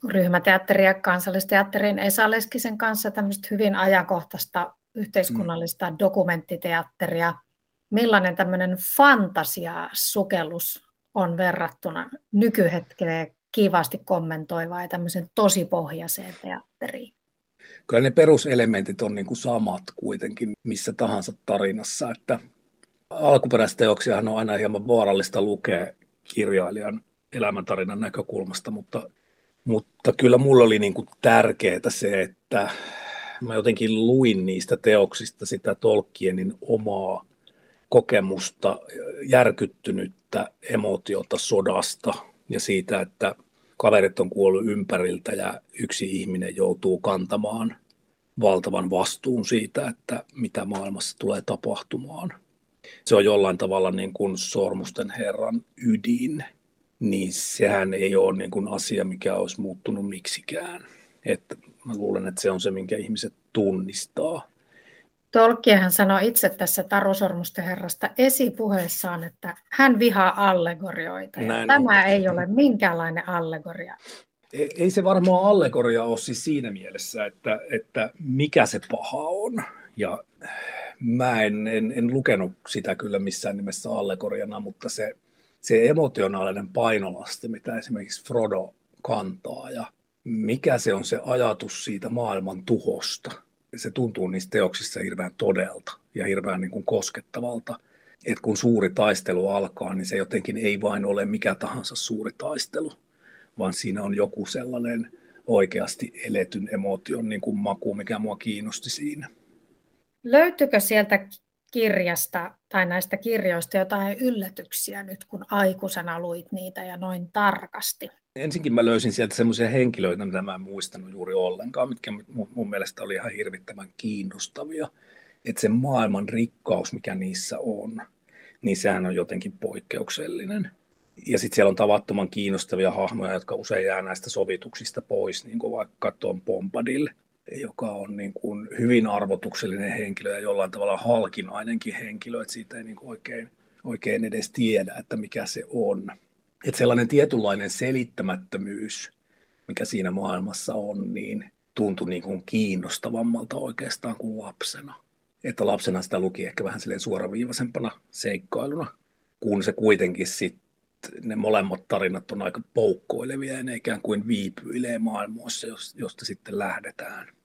ryhmäteatteria kansallisteatterin Esa Leskisen kanssa, tämmöistä hyvin ajankohtaista yhteiskunnallista mm. dokumenttiteatteria. Millainen tämmöinen fantasiasukellus on verrattuna nykyhetkeen kivasti kommentoivaan ja tämmöisen tosipohjaiseen teatteriin? Kyllä ne peruselementit on niin kuin samat kuitenkin missä tahansa tarinassa, että alkuperäisteoksiahan on aina hieman vaarallista lukea kirjailijan elämäntarinan näkökulmasta, mutta, mutta kyllä mulla oli niin kuin tärkeää se, että mä jotenkin luin niistä teoksista sitä Tolkienin omaa kokemusta, järkyttynyttä emotiota sodasta ja siitä, että kaverit on kuollut ympäriltä ja yksi ihminen joutuu kantamaan valtavan vastuun siitä, että mitä maailmassa tulee tapahtumaan. Se on jollain tavalla niin kuin sormusten herran ydin niin sehän ei ole niin kuin asia, mikä olisi muuttunut miksikään. Että mä luulen, että se on se, minkä ihmiset tunnistaa. Tolkienhan sanoi itse tässä Tarusormusten herrasta esipuheessaan, että hän vihaa allegorioita. Ja tämä on. ei ole minkäänlainen allegoria. Ei, ei se varmaan allegoria ole siis siinä mielessä, että, että mikä se paha on. Ja mä en, en, en lukenut sitä kyllä missään nimessä allegoriana, mutta se, se emotionaalinen painolasti, mitä esimerkiksi Frodo kantaa ja mikä se on se ajatus siitä maailman tuhosta. Se tuntuu niistä teoksissa hirveän todelta ja hirveän niin kuin koskettavalta. Että kun suuri taistelu alkaa, niin se jotenkin ei vain ole mikä tahansa suuri taistelu, vaan siinä on joku sellainen oikeasti eletyn emotion niin kuin maku, mikä mua kiinnosti siinä. Löytyykö sieltä kirjasta tai näistä kirjoista jotain yllätyksiä nyt, kun aikuisena luit niitä ja noin tarkasti? Ensinkin mä löysin sieltä semmoisia henkilöitä, mitä mä en muistanut juuri ollenkaan, mitkä mun mielestä oli ihan hirvittävän kiinnostavia. Että se maailman rikkaus, mikä niissä on, niin sehän on jotenkin poikkeuksellinen. Ja sitten siellä on tavattoman kiinnostavia hahmoja, jotka usein jää näistä sovituksista pois, niin kuin vaikka tuon Pompadill, joka on niin kuin hyvin arvotuksellinen henkilö ja jollain tavalla halkinainenkin henkilö, että siitä ei niin kuin oikein, oikein edes tiedä, että mikä se on. Että sellainen tietynlainen selittämättömyys, mikä siinä maailmassa on, niin tuntui niin kuin kiinnostavammalta oikeastaan kuin lapsena. Että lapsena sitä luki ehkä vähän silleen suoraviivaisempana seikkailuna, kun se kuitenkin sitten ne molemmat tarinat on aika poukkoilevia ja ne ikään kuin viipyilee maailmoissa, josta sitten lähdetään.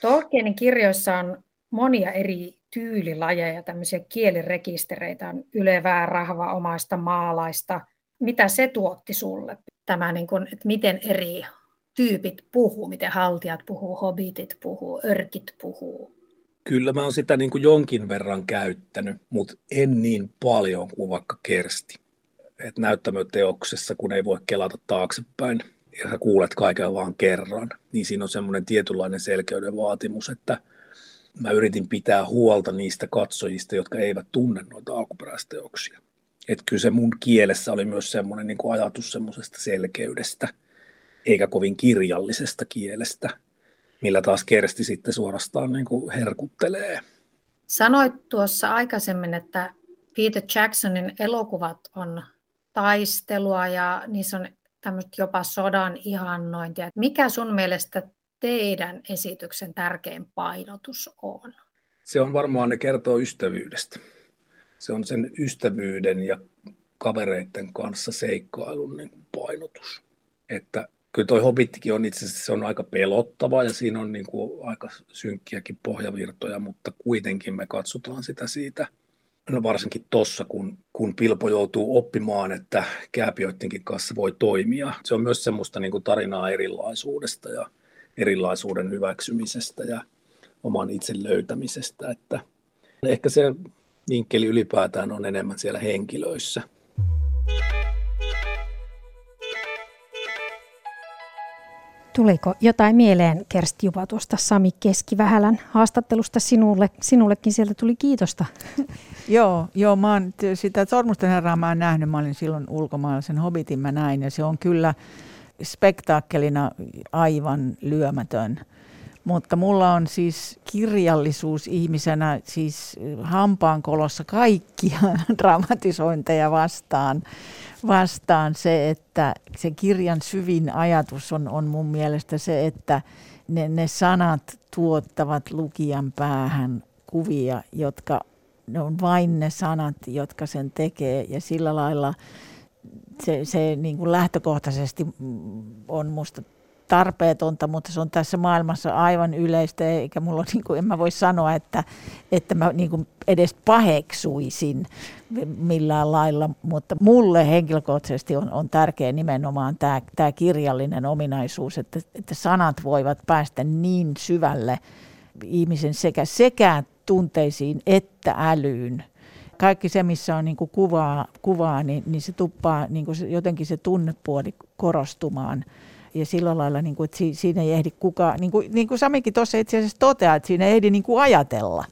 Tolkienin kirjoissa on monia eri tyylilajeja, tämmöisiä kielirekistereitä, on ylevää, rahva, omaista, maalaista. Mitä se tuotti sulle? Tämä, niin kuin, että miten eri tyypit puhuu, miten haltijat puhuu, hobitit puhuu, örkit puhuu. Kyllä mä oon sitä niin kuin jonkin verran käyttänyt, mutta en niin paljon kuin vaikka Kersti. Et näyttämöteoksessa, kun ei voi kelata taaksepäin, ja sä kuulet kaiken vaan kerran, niin siinä on semmoinen tietynlainen selkeyden vaatimus, että mä yritin pitää huolta niistä katsojista, jotka eivät tunne noita alkuperäisteoksia. Että kyllä se mun kielessä oli myös semmoinen niin kuin ajatus semmoisesta selkeydestä, eikä kovin kirjallisesta kielestä, millä taas Kersti sitten suorastaan niin kuin herkuttelee. Sanoit tuossa aikaisemmin, että Peter Jacksonin elokuvat on taistelua ja niissä on tämmöistä jopa sodan ihannointia. Mikä sun mielestä teidän esityksen tärkein painotus on? Se on varmaan, ne kertoo ystävyydestä. Se on sen ystävyyden ja kavereiden kanssa seikkailun niin painotus. Että kyllä toi Hobbittikin on itse asiassa se on aika pelottava ja siinä on niin kuin aika synkkiäkin pohjavirtoja, mutta kuitenkin me katsotaan sitä siitä, no varsinkin tossa, kun, kun Pilpo joutuu oppimaan, että kääpiöittenkin kanssa voi toimia. Se on myös semmoista niin kuin tarinaa erilaisuudesta ja erilaisuuden hyväksymisestä ja oman itse löytämisestä, että ehkä se vinkkeli ylipäätään on enemmän siellä henkilöissä. Tuliko jotain mieleen, Kersti Juva, tuosta Sami Keskivähälän haastattelusta sinulle? Sinullekin sieltä tuli kiitosta. joo, joo, mä oon sitä Sormusten herraa mä nähnyt. Mä olin silloin ulkomailla sen Hobbitin mä näin ja se on kyllä spektaakkelina aivan lyömätön. Mutta mulla on siis kirjallisuus ihmisenä siis hampaankolossa kaikkia dramatisointeja vastaan. Vastaan se, että se kirjan syvin ajatus on, on mun mielestä se, että ne, ne sanat tuottavat lukijan päähän kuvia, jotka ne on vain ne sanat, jotka sen tekee. Ja sillä lailla se, se niin kuin lähtökohtaisesti on musta tarpeetonta, mutta se on tässä maailmassa aivan yleistä, eikä mulla niin kuin, en mä voi sanoa, että, että mä niin kuin edes paheksuisin millään lailla, mutta mulle henkilökohtaisesti on, on tärkeä nimenomaan tämä, tämä kirjallinen ominaisuus, että, että sanat voivat päästä niin syvälle ihmisen sekä, sekä tunteisiin että älyyn, kaikki se, missä on niin kuin kuvaa, kuvaa niin, niin se tuppaa niin kuin se, jotenkin se tunnepuoli korostumaan ja sillä lailla, niin kuin, että siinä ei ehdi kukaan, niin kuin, niin kuin Samikin tuossa itse asiassa toteaa, että siinä ei ehdi niin kuin ajatella.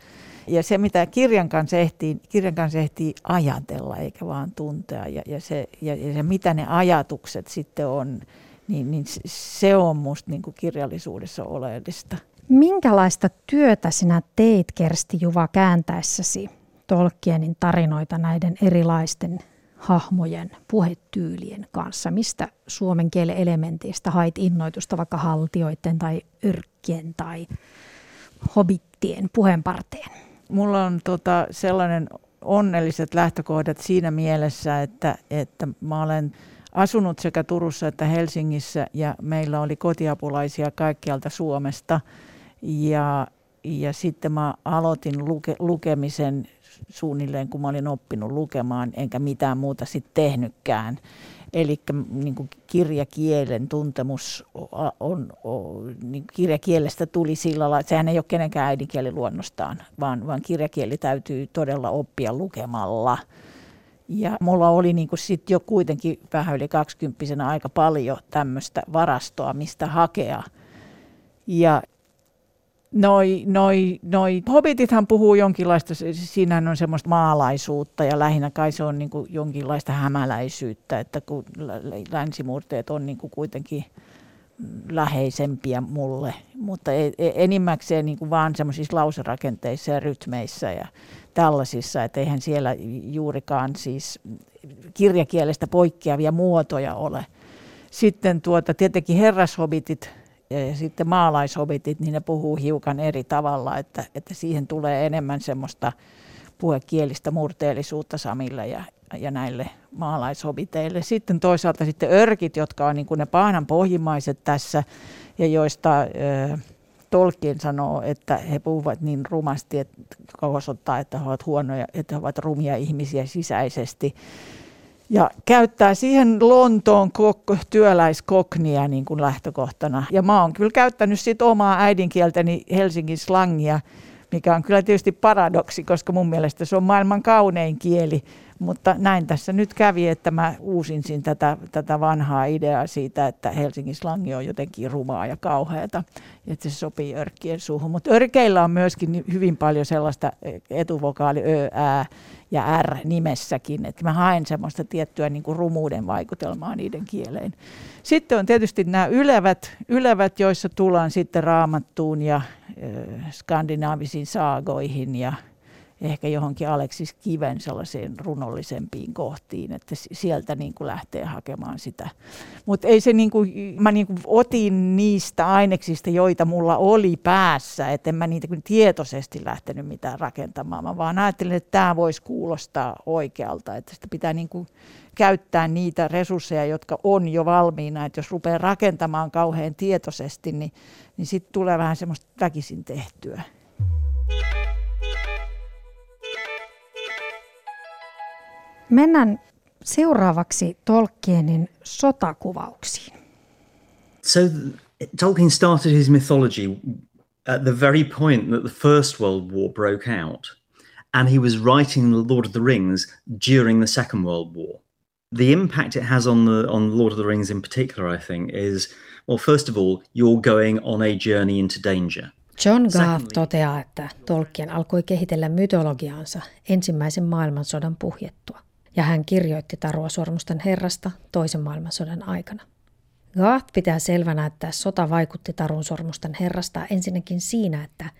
Ja se, mitä kirjan kanssa ehtii, kirjan kanssa ehtii ajatella, eikä vaan tuntea. Ja, ja, se, ja, ja se, mitä ne ajatukset sitten on, niin, niin se on musta niin kuin kirjallisuudessa oleellista. Minkälaista työtä sinä teit, Kersti Juva, kääntäessäsi Tolkienin tarinoita näiden erilaisten hahmojen puhetyylien kanssa? Mistä suomen kielen elementeistä hait innoitusta vaikka haltioiden tai yrkkien tai hobittien puheenparteen? Mulla on tota sellainen onnelliset lähtökohdat siinä mielessä, että, että mä olen asunut sekä Turussa että Helsingissä ja meillä oli kotiapulaisia kaikkialta Suomesta. Ja, ja sitten mä aloitin luke, lukemisen suunnilleen, kun mä olin oppinut lukemaan, enkä mitään muuta sitten tehnytkään. Eli niin kirjakielen tuntemus on, on, niin kirjakielestä tuli sillä lailla, että sehän ei ole kenenkään äidinkieli luonnostaan, vaan, vaan kirjakieli täytyy todella oppia lukemalla. Ja mulla oli niin kuin sit jo kuitenkin vähän yli 20 aika paljon tämmöistä varastoa, mistä hakea. Ja Noi, noi, noi hobbitithan puhuu jonkinlaista, siinähän on semmoista maalaisuutta ja lähinnä kai se on niin kuin jonkinlaista hämäläisyyttä, että kun länsimurteet on niin kuin kuitenkin läheisempiä mulle, mutta e, e, enimmäkseen niin kuin vaan semmoisissa lauserakenteissa ja rytmeissä ja tällaisissa, että eihän siellä juurikaan siis kirjakielestä poikkeavia muotoja ole. Sitten tuota, tietenkin herrashobitit ja sitten maalaishobitit, niin ne puhuu hiukan eri tavalla, että, että siihen tulee enemmän semmoista puhekielistä murteellisuutta Samille ja, ja näille maalaishobiteille. Sitten toisaalta sitten örkit, jotka on niin kuin ne paanan pohjimaiset tässä ja joista ö, Tolkien sanoo, että he puhuvat niin rumasti, että osoittaa, että he ovat huonoja, että he ovat rumia ihmisiä sisäisesti ja käyttää siihen Lontoon kok- työläiskoknia niin kuin lähtökohtana. Ja mä oon kyllä käyttänyt sit omaa äidinkieltäni Helsingin slangia, mikä on kyllä tietysti paradoksi, koska mun mielestä se on maailman kaunein kieli. Mutta näin tässä nyt kävi, että mä uusinsin tätä, tätä vanhaa ideaa siitä, että Helsingin slangi on jotenkin rumaa ja kauheata, että se sopii örkkien suuhun. Mutta örkeillä on myöskin hyvin paljon sellaista etuvokaali ö, ää, ja R nimessäkin, että mä haen semmoista tiettyä niin kuin rumuuden vaikutelmaa niiden kieleen. Sitten on tietysti nämä ylevät, ylevät joissa tullaan sitten raamattuun ja äh, skandinaavisiin saagoihin ja, ehkä johonkin Aleksis Kiven sellaisiin runollisempiin kohtiin, että sieltä niin kuin lähtee hakemaan sitä. Mutta ei se niin kuin, mä niin kuin otin niistä aineksista, joita mulla oli päässä, että en mä niitä kuin tietoisesti lähtenyt mitään rakentamaan, mä vaan ajattelin, että tämä voisi kuulostaa oikealta, että sitä pitää niin kuin käyttää niitä resursseja, jotka on jo valmiina, että jos rupeaa rakentamaan kauhean tietoisesti, niin, niin sitten tulee vähän semmoista väkisin tehtyä. Mennään seuraavaksi Tolkienin sotakuvauksiin. So Tolkien started his mythology at the very point that the First World War broke out, and he was writing The Lord of the Rings during the Second World War. The impact it has on the on Lord of the Rings in particular, I think, is well, first of all, you're going on a journey into danger. John Garth toteaa, että Tolkien alkoi kehitellä mytologiaansa ensimmäisen maailmansodan puhjettua ja hän kirjoitti Tarua sormusten herrasta toisen maailmansodan aikana. Garth pitää selvänä, että sota vaikutti Tarun sormusten herrasta ensinnäkin siinä, että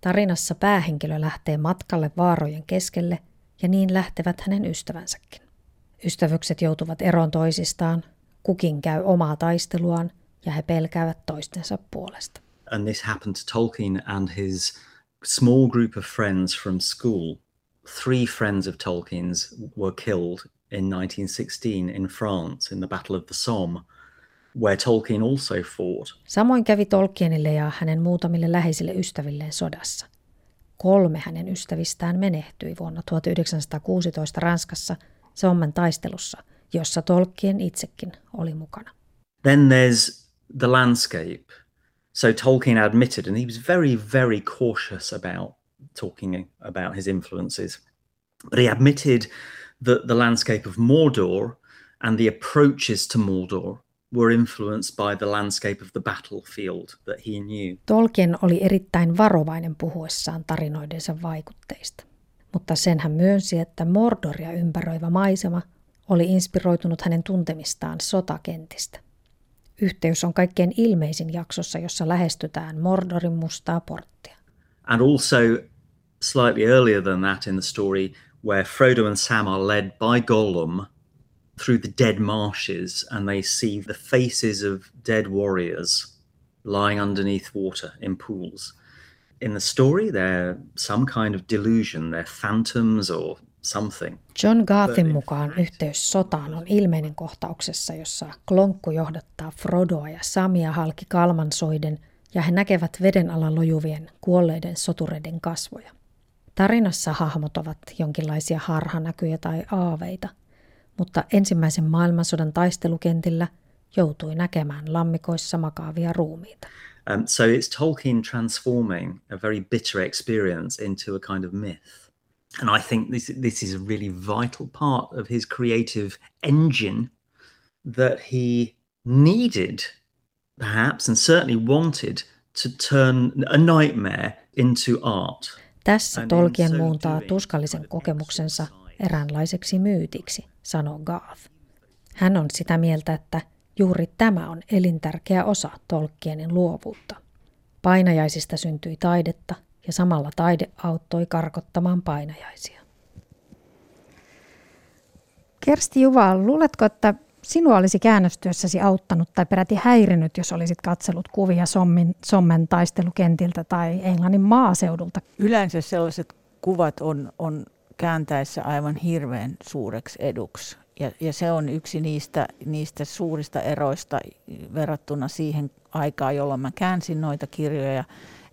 tarinassa päähenkilö lähtee matkalle vaarojen keskelle ja niin lähtevät hänen ystävänsäkin. Ystävykset joutuvat eroon toisistaan, kukin käy omaa taisteluaan ja he pelkäävät toistensa puolesta. And this happened to Tolkien and his small group of friends from school three friends of Tolkien's were killed in 1916 in France in the Battle of the Somme, where Tolkien also fought. Samoin kävi Tolkienille ja hänen muutamille läheisille ystävilleen sodassa. Kolme hänen ystävistään menehtyi vuonna 1916 Ranskassa Sommen taistelussa, jossa Tolkien itsekin oli mukana. Then there's the landscape. So Tolkien admitted, and he was very, very cautious about talking about his influences. But he admitted that the landscape of Mordor and the approaches to Mordor were influenced by the landscape of the battlefield that he knew. Tolkien oli erittäin varovainen puhuessaan tarinoidensa vaikutteista, mutta sen hän myönsi, että Mordoria ympäröivä maisema oli inspiroitunut hänen tuntemistaan sotakentistä. Yhteys on kaikkein ilmeisin jaksossa, jossa lähestytään Mordorin mustaa porttia. And also slightly earlier than that in the story, where Frodo and Sam are led by Gollum through the dead marshes and they see the faces of dead warriors lying underneath water in pools. In the story, they're some kind of delusion, they're phantoms or something. John Garthin mukaan yhteys sotaan on ilmeinen kohtauksessa, jossa Klonkku johdattaa Frodoa ja Samia halki kalmansoiden ja he näkevät veden alla lojuvien kuolleiden sotureiden kasvoja. Tarinassa hahmot ovat jonkinlaisia harhanäkyjä tai aaveita, mutta ensimmäisen maailmansodan taistelukentillä joutui näkemään lammikoissa makaavia ruumiita. Um, so it's Tolkien transforming a very bitter experience into a kind of myth. And I think this, this is a really vital part of his creative engine that he needed, perhaps, and certainly wanted to turn a nightmare into art. Tässä Tolkien muuntaa tuskallisen kokemuksensa eräänlaiseksi myytiksi, sanoo Garth. Hän on sitä mieltä, että juuri tämä on elintärkeä osa Tolkienin luovuutta. Painajaisista syntyi taidetta ja samalla taide auttoi karkottamaan painajaisia. Kersti Juval, luuletko, että sinua olisi käännöstyössäsi auttanut tai peräti häirinyt, jos olisit katsellut kuvia Sommin, Sommen taistelukentiltä tai Englannin maaseudulta? Yleensä sellaiset kuvat on, on kääntäessä aivan hirveän suureksi eduksi. Ja, ja se on yksi niistä, niistä suurista eroista verrattuna siihen aikaan, jolloin mä käänsin noita kirjoja,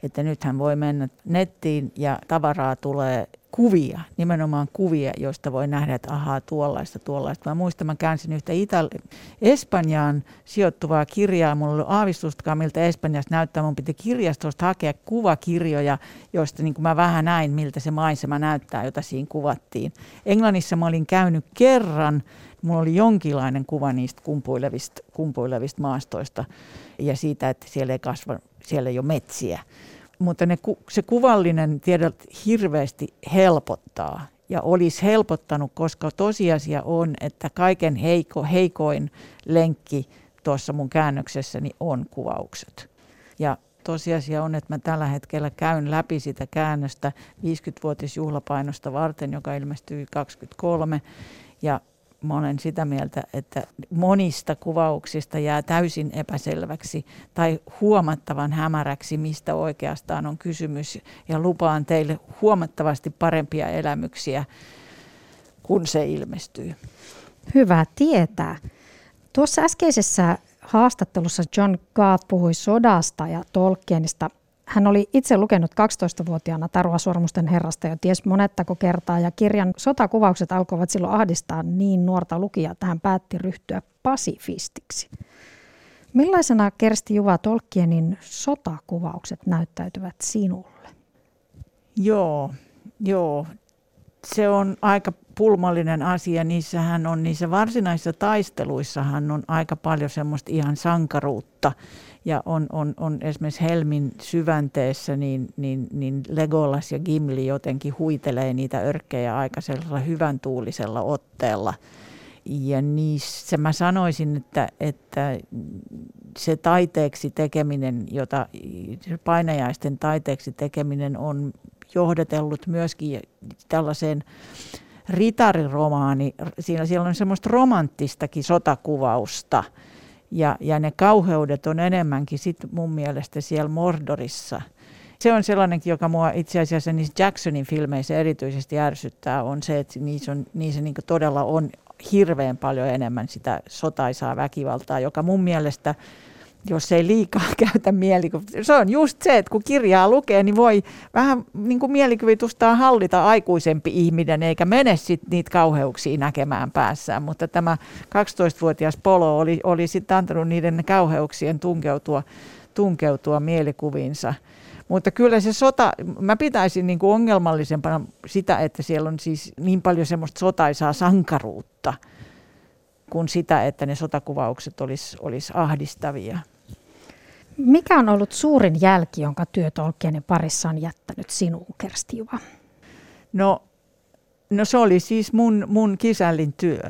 että nythän voi mennä nettiin ja tavaraa tulee kuvia, nimenomaan kuvia, joista voi nähdä, että ahaa, tuollaista, tuollaista. Mä muistan, mä käänsin yhtä Itali- Espanjaan sijoittuvaa kirjaa. Mulla oli aavistustakaan, miltä Espanjasta näyttää. Mun piti kirjastosta hakea kuvakirjoja, joista niin mä vähän näin, miltä se maisema näyttää, jota siinä kuvattiin. Englannissa mä olin käynyt kerran. Mulla oli jonkinlainen kuva niistä kumpuilevista, kumpuilevista maastoista ja siitä, että siellä ei kasva, siellä ei ole metsiä mutta ne, se kuvallinen tiedot hirveästi helpottaa ja olisi helpottanut, koska tosiasia on, että kaiken heiko, heikoin lenkki tuossa mun käännöksessäni on kuvaukset. Ja tosiasia on, että mä tällä hetkellä käyn läpi sitä käännöstä 50-vuotisjuhlapainosta varten, joka ilmestyi 23. Ja mä olen sitä mieltä, että monista kuvauksista jää täysin epäselväksi tai huomattavan hämäräksi, mistä oikeastaan on kysymys. Ja lupaan teille huomattavasti parempia elämyksiä, kun se ilmestyy. Hyvä tietää. Tuossa äskeisessä haastattelussa John Gart puhui sodasta ja Tolkienista. Hän oli itse lukenut 12-vuotiaana Tarua sormusten herrasta jo ties monettako kertaa ja kirjan sotakuvaukset alkoivat silloin ahdistaa niin nuorta lukijaa, että hän päätti ryhtyä pasifistiksi. Millaisena Kersti Juva Tolkienin sotakuvaukset näyttäytyvät sinulle? Joo, joo. Se on aika pulmallinen asia. Niissähän on, niissä varsinaisissa taisteluissahan on aika paljon semmoista ihan sankaruutta. Ja on, on, on esimerkiksi Helmin syvänteessä, niin, niin, niin Legolas ja Gimli jotenkin huitelee niitä örkkejä aika sellaisella hyvän tuulisella otteella. Ja niissä mä sanoisin, että, että se taiteeksi tekeminen, jota painajaisten taiteeksi tekeminen on johdetellut myöskin tällaiseen ritariromaani, siinä siellä on semmoista romanttistakin sotakuvausta. Ja, ja ne kauheudet on enemmänkin sit mun mielestä siellä Mordorissa. Se on sellainenkin, joka mua itse asiassa niissä Jacksonin filmeissä erityisesti ärsyttää, on se, että niissä, on, niissä niin todella on hirveän paljon enemmän sitä sotaisaa väkivaltaa, joka mun mielestä jos ei liikaa käytä mielikuvitusta. Se on just se, että kun kirjaa lukee, niin voi vähän niin kuin mielikuvitustaan hallita aikuisempi ihminen, eikä mene sitten niitä kauheuksia näkemään päässään. Mutta tämä 12-vuotias Polo oli, oli sitten antanut niiden kauheuksien tunkeutua, tunkeutua mielikuviinsa. Mutta kyllä se sota, mä pitäisin niin kuin ongelmallisempana sitä, että siellä on siis niin paljon semmoista sotaisaa sankaruutta – kuin sitä, että ne sotakuvaukset olisi olis ahdistavia. Mikä on ollut suurin jälki, jonka työ Tolkienin parissa on jättänyt sinuun, Kersti Juva? No, no se oli siis mun, mun kisällin työ.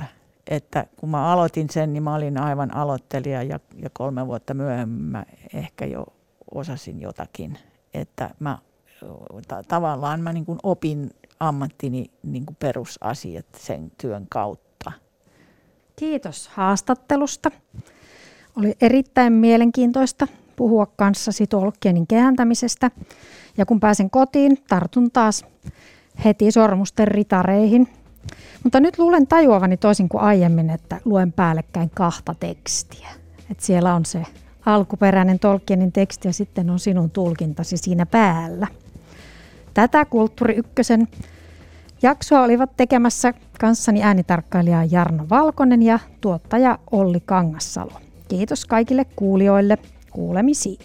Että kun mä aloitin sen, niin mä olin aivan aloittelija ja, ja kolme vuotta myöhemmin mä ehkä jo osasin jotakin. Että mä ta- tavallaan mä niin kuin opin ammattini niin kuin perusasiat sen työn kautta. Kiitos haastattelusta. Oli erittäin mielenkiintoista puhua kanssasi Tolkienin kääntämisestä. Ja kun pääsen kotiin, tartun taas heti sormusten ritareihin. Mutta nyt luulen tajuavani toisin kuin aiemmin, että luen päällekkäin kahta tekstiä. Et siellä on se alkuperäinen Tolkienin teksti ja sitten on sinun tulkintasi siinä päällä. Tätä Kulttuuri Ykkösen jaksoa olivat tekemässä kanssani äänitarkkailija Jarno Valkonen ja tuottaja Olli Kangassalo. Kiitos kaikille kuulijoille. Kuulemisiin.